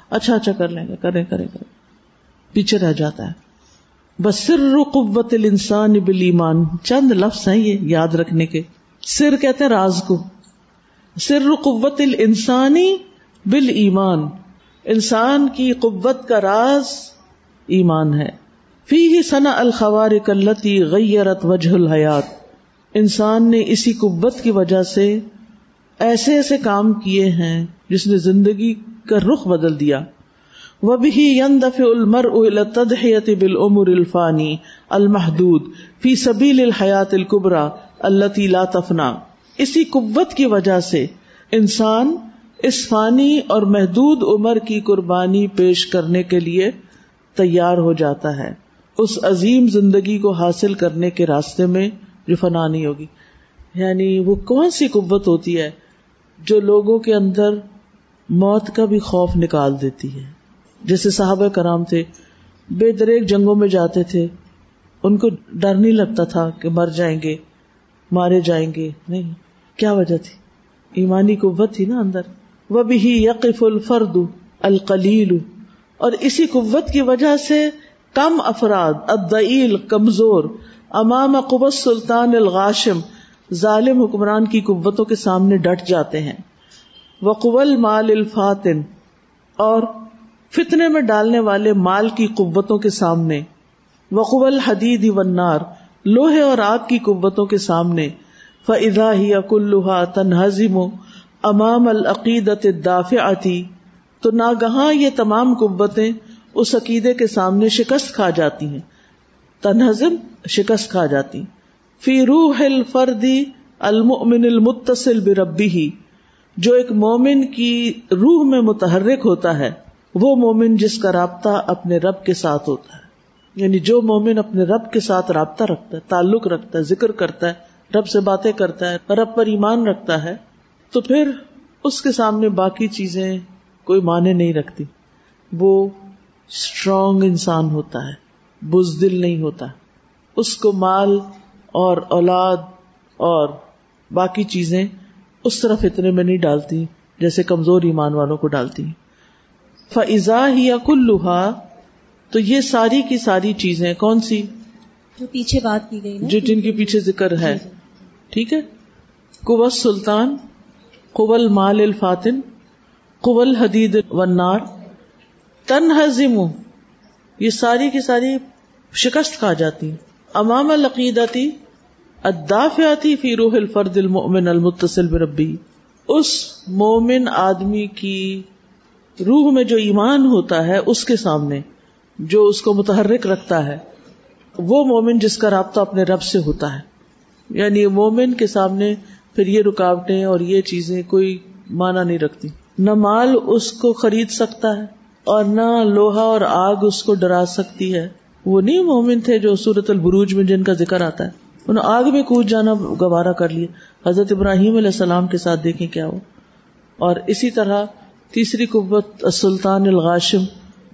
اچھا اچھا کر لیں گے، کریں کریں کریں۔ پیچھے رہ جاتا ہے۔ بس قوت الانسان بل ایمان چند لفظ ہیں یہ یاد رکھنے کے۔ سر کہتے ہیں راز کو۔ سر قوت الانسانی بل ایمان انسان کی قوت کا راز ایمان ہے۔ فی ہی سنا الخوار کلتی غیرت وجہ الحیات۔ انسان نے اسی قبت کی وجہ سے ایسے ایسے کام کیے ہیں جس نے زندگی کا رخ بدل دیا۔ وہ بھی یندف المر تدحیت بالعمر الفانی المحدود فی سبیل الحیات القبرا اللہ لا تفنا۔ اسی قوت کی وجہ سے انسان اس فانی اور محدود عمر کی قربانی پیش کرنے کے لیے تیار ہو جاتا ہے۔ اس عظیم زندگی کو حاصل کرنے کے راستے میں جو فنا نہیں ہوگی۔ یعنی وہ کون سی قوت ہوتی ہے جو لوگوں کے اندر موت کا بھی خوف نکال دیتی ہے؟ جیسے صحابہ کرام تھے، بے دریک جنگوں میں جاتے تھے۔ ان کو ڈر نہیں لگتا تھا کہ مر جائیں گے، مارے جائیں گے۔ نہیں، کیا وجہ تھی؟ ایمانی قوت تھی نا اندر۔ وہ بھی یقف الفرد القلیل۔ اور اسی قوت کی وجہ سے کم افراد ادعیل کمزور، امام قبت سلطان الغاشم ظالم حکمران کی قوتوں کے سامنے ڈٹ جاتے ہیں۔ وقول مال الفاتن۔ اور فتنے میں ڈالنے والے مال کی قوتوں کے سامنے۔ وقول حدید ونار لوہے اور آگ کی قوتوں کے سامنے۔ فضا ہی اکلوہا تنہزم امام العقیدت دافعتی تو ناگہاں یہ تمام قوتیں اس عقیدے کے سامنے شکست کھا جاتی ہیں، تنہزم شکست کھا جاتی فی روح الفردی المؤمن المتصل بربی ہی جو ایک مومن کی روح میں متحرک ہوتا ہے، وہ مومن جس کا رابطہ اپنے رب کے ساتھ ہوتا ہے۔ یعنی جو مومن اپنے رب کے ساتھ رابطہ رکھتا ہے، تعلق رکھتا ہے، ذکر کرتا ہے، رب سے باتیں کرتا ہے، رب پر ایمان رکھتا ہے تو پھر اس کے سامنے باقی چیزیں کوئی معنی نہیں رکھتی۔ وہ اسٹرانگ انسان ہوتا ہے بزدل نہیں ہوتا۔ اس کو مال اور اولاد اور باقی چیزیں اس طرف اتنے میں نہیں ڈالتی جیسے کمزور ایمان والوں کو ڈالتی۔ فضا ہی یا کلوہا تو یہ ساری کی ساری چیزیں کون سی؟ جو پیچھے بات کی گئی جو جن کے پیچھے ذکر ہے۔ ٹھیک ہے؟ قوت سلطان قبل مال الفاتن قبل حدید ونار تن حزم یہ ساری کی ساری شکست کھا جاتی امام العقیدتی ادافیاتی فی روح الفرد المؤمن المتصل بربی، اس مومن آدمی کی روح میں جو ایمان ہوتا ہے اس کے سامنے، جو اس کو متحرک رکھتا ہے، وہ مومن جس کا رابطہ اپنے رب سے ہوتا ہے۔ یعنی مومن کے سامنے پھر یہ رکاوٹیں اور یہ چیزیں کوئی مانا نہیں رکھتی۔ نہ مال اس کو خرید سکتا ہے اور نہ لوہا اور آگ اس کو ڈرا سکتی ہے۔ وہ نہیں مومن تھے جو سورت البروج میں جن کا ذکر آتا ہے۔ انہوں آگ میں کود جانا گوارا کر لیا۔ حضرت ابراہیم علیہ السلام کے ساتھ دیکھیں کیا ہو اور اسی طرح تیسری قوت سلطان الغاشم۔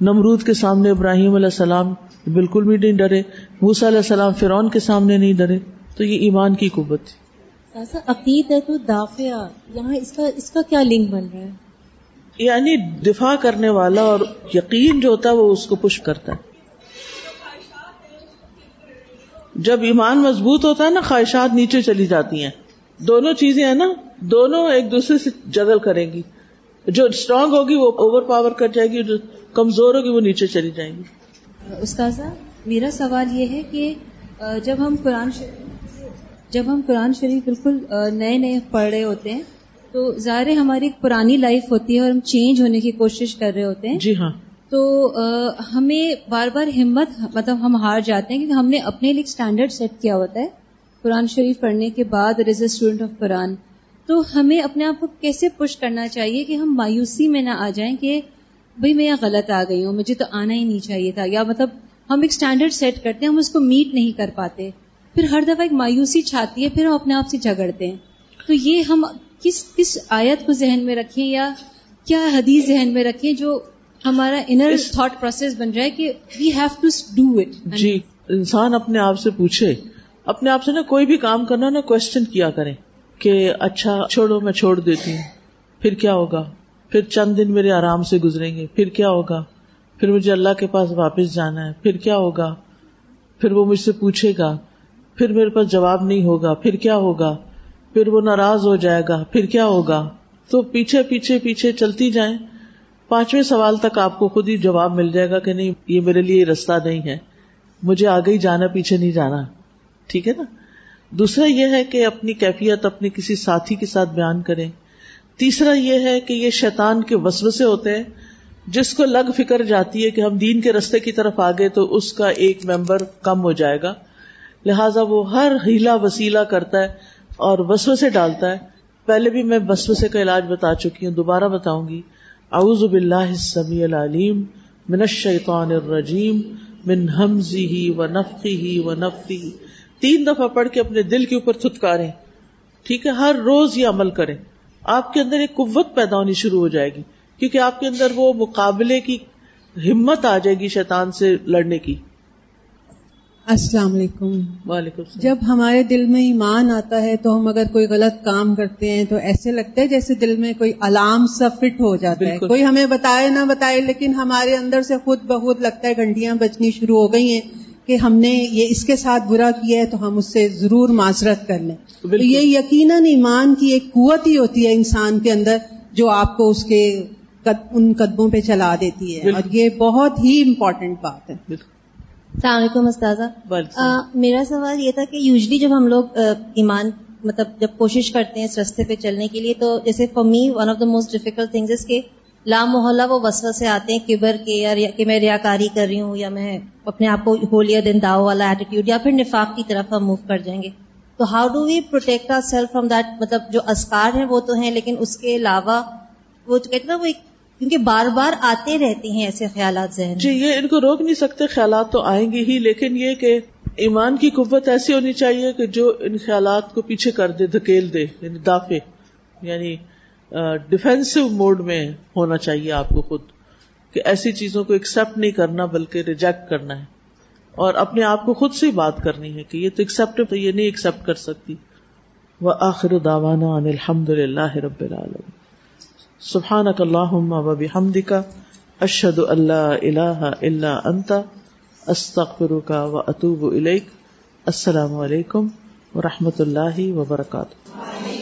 نمرود کے سامنے ابراہیم علیہ السلام بالکل بھی نہیں ڈرے۔ موسا علیہ السلام فرعون کے سامنے نہیں ڈرے۔ تو یہ ایمان کی قوت تھی۔ عقید ہے تو دافع یہاں اس کا اس کا کیا لنک بن رہا ہے؟ یعنی دفاع کرنے والا اور یقین جو ہوتا ہے وہ اس کو پش کرتا ہے۔ جب ایمان مضبوط ہوتا ہے نا خواہشات نیچے چلی جاتی ہیں۔ دونوں چیزیں ہیں نا دونوں ایک دوسرے سے جگل کریں گی۔ جو اسٹرانگ ہوگی وہ اوور پاور کر جائے گی جو کمزور ہوگی وہ نیچے چلی جائیں گی۔ استاذہ میرا سوال یہ ہے کہ جب ہم قرآن جب ہم قرآن شریف بالکل نئے نئے پڑھ رہے ہوتے ہیں تو ظاہر ہماری ایک پرانی لائف ہوتی ہے اور ہم چینج ہونے کی کوشش کر رہے ہوتے ہیں۔ جی ہاں۔ تو ہمیں بار بار ہمت مطلب ہم ہار جاتے ہیں کیونکہ ہم نے اپنے لیے اسٹینڈرڈ سیٹ کیا ہوتا ہے قرآن شریف پڑھنے کے بعد as a student of Quran تو ہمیں اپنے آپ کو کیسے پش کرنا چاہیے کہ ہم مایوسی میں نہ آ جائیں کہ بھائی میں یہاں غلط آ گئی ہوں مجھے تو آنا ہی نہیں چاہیے تھا۔ یا مطلب ہم ایک اسٹینڈرڈ سیٹ کرتے ہیں ہم اس کو میٹ نہیں کر پاتے۔ پھر ہر دفعہ ایک مایوسی چھاتی ہے پھر ہم اپنے آپ سے جھگڑتے ہیں۔ تو یہ ہم کس کس آیت کو ذہن میں رکھیں یا کیا حدیث ذہن میں رکھیں جو ہمارا انر تھاٹ پروسیس بن رہا ہے کہ we have to do it جی انسان اپنے آپ سے پوچھے۔ اپنے آپ سے نا کوئی بھی کام کرنا نا کوشچن کیا کریں کہ اچھا چھوڑو میں چھوڑ دیتی ہوں۔ پھر کیا ہوگا؟ پھر چند دن میرے آرام سے گزریں گے۔ پھر کیا ہوگا؟ پھر مجھے اللہ کے پاس واپس جانا ہے۔ پھر کیا ہوگا؟ پھر وہ مجھ سے پوچھے گا۔ پھر میرے پاس جواب نہیں ہوگا، پھر کیا ہوگا؟ پھر وہ ناراض ہو جائے گا، پھر کیا ہوگا؟ تو پیچھے پیچھے پیچھے چلتی جائیں۔ پانچویں سوال تک آپ کو خود ہی جواب مل جائے گا کہ نہیں، یہ میرے لیے رستہ نہیں ہے۔ مجھے آگے ہی جانا، پیچھے نہیں جانا۔ ٹھیک ہے نا؟ دوسرا یہ ہے کہ اپنی کیفیت اپنے کسی ساتھی کے ساتھ بیان کریں۔ تیسرا یہ ہے کہ یہ شیطان کے وسوسے ہوتے ہیں۔ جس کو لگ فکر جاتی ہے کہ ہم دین کے رستے کی طرف آگے تو اس کا ایک ممبر کم ہو جائے گا۔ لہذا وہ ہر ہیلا وسیلہ کرتا ہے اور وسوسے ڈالتا ہے۔ پہلے بھی میں وسوسے کا علاج بتا چکی ہوں، دوبارہ بتاؤں گی۔ اعوذ باللہ السمیع العلیم، من الشیطان الرجیم، من حمزه و نفخه و نفثه تین دفعہ پڑھ کے اپنے دل کے اوپر تھتکاریں۔ ٹھیک ہے، ہر روز یہ عمل کریں۔ آپ کے اندر ایک قوت پیدا ہونی شروع ہو جائے گی، کیونکہ آپ کے اندر وہ مقابلے کی ہمت آ جائے گی شیطان سے لڑنے کی۔ السلام علیکم۔ وعلیکم السلام۔ جب ہمارے دل میں ایمان آتا ہے تو ہم اگر کوئی غلط کام کرتے ہیں تو ایسے لگتا ہے جیسے دل میں کوئی الارم سا فٹ ہو جاتا ہے۔ کوئی ہمیں بتائے نہ بتائے لیکن ہمارے اندر سے خود بخود لگتا ہے گھنٹیاں بجنی شروع ہو گئی ہیں کہ ہم نے یہ اس کے ساتھ برا کیا ہے تو ہم اس سے ضرور معذرت کر لیں۔ تو۔ یہ یقیناً ایمان کی ایک قوت ہی ہوتی ہے انسان کے اندر جو آپ کو اس کے قد- ان قدموں پہ چلا دیتی ہے۔ بالکل۔ اور یہ بہت ہی امپورٹنٹ بات ہے۔ بالکل۔ السلام علیکم استاذہ۔ میرا سوال یہ تھا کہ یوزلی جب ہم لوگ ایمان مطلب جب کوشش کرتے ہیں اس رستے پہ چلنے کے لیے تو جیسے for me one of the most difficult things is کہ لا محلہ وہ وسوسے سے آتے ہیں کبر کے یا کہ میں ریاکاری کر رہی ہوں یا میں اپنے آپ کو ہولیا دن داؤ والا ایٹیٹیوڈ یا پھر نفاق کی طرف ہم موو کر جائیں گے۔ تو how do we protect our self from that مطلب جو اسکار ہیں وہ تو ہیں لیکن اس کے علاوہ وہ کہتے ہیں نا وہ ایک کیونکہ بار بار آتے رہتے ہیں ایسے خیالات ذہن جی یہ ان کو روک نہیں سکتے، خیالات تو آئیں گے ہی، لیکن یہ کہ ایمان کی قوت ایسی ہونی چاہیے کہ جو ان خیالات کو پیچھے کر دے، دھکیل دے یعنی دافے یعنی ڈیفینسو موڈ میں ہونا چاہیے آپ کو خود، کہ ایسی چیزوں کو ایکسپٹ نہیں کرنا، بلکہ ریجیکٹ کرنا ہے۔ اور اپنے آپ کو خود سے بات کرنی ہے کہ یہ تو ایکسپٹ یہ نہیں ایکسپٹ کر سکتی۔ وہ آخر داوانا الحمد للہ رب العالمین۔ سبحانک اللهم و اشهد ان لا اله الا انت استغفرك و اليك السلام علیکم و رحمۃ اللہ وبرکاتہ۔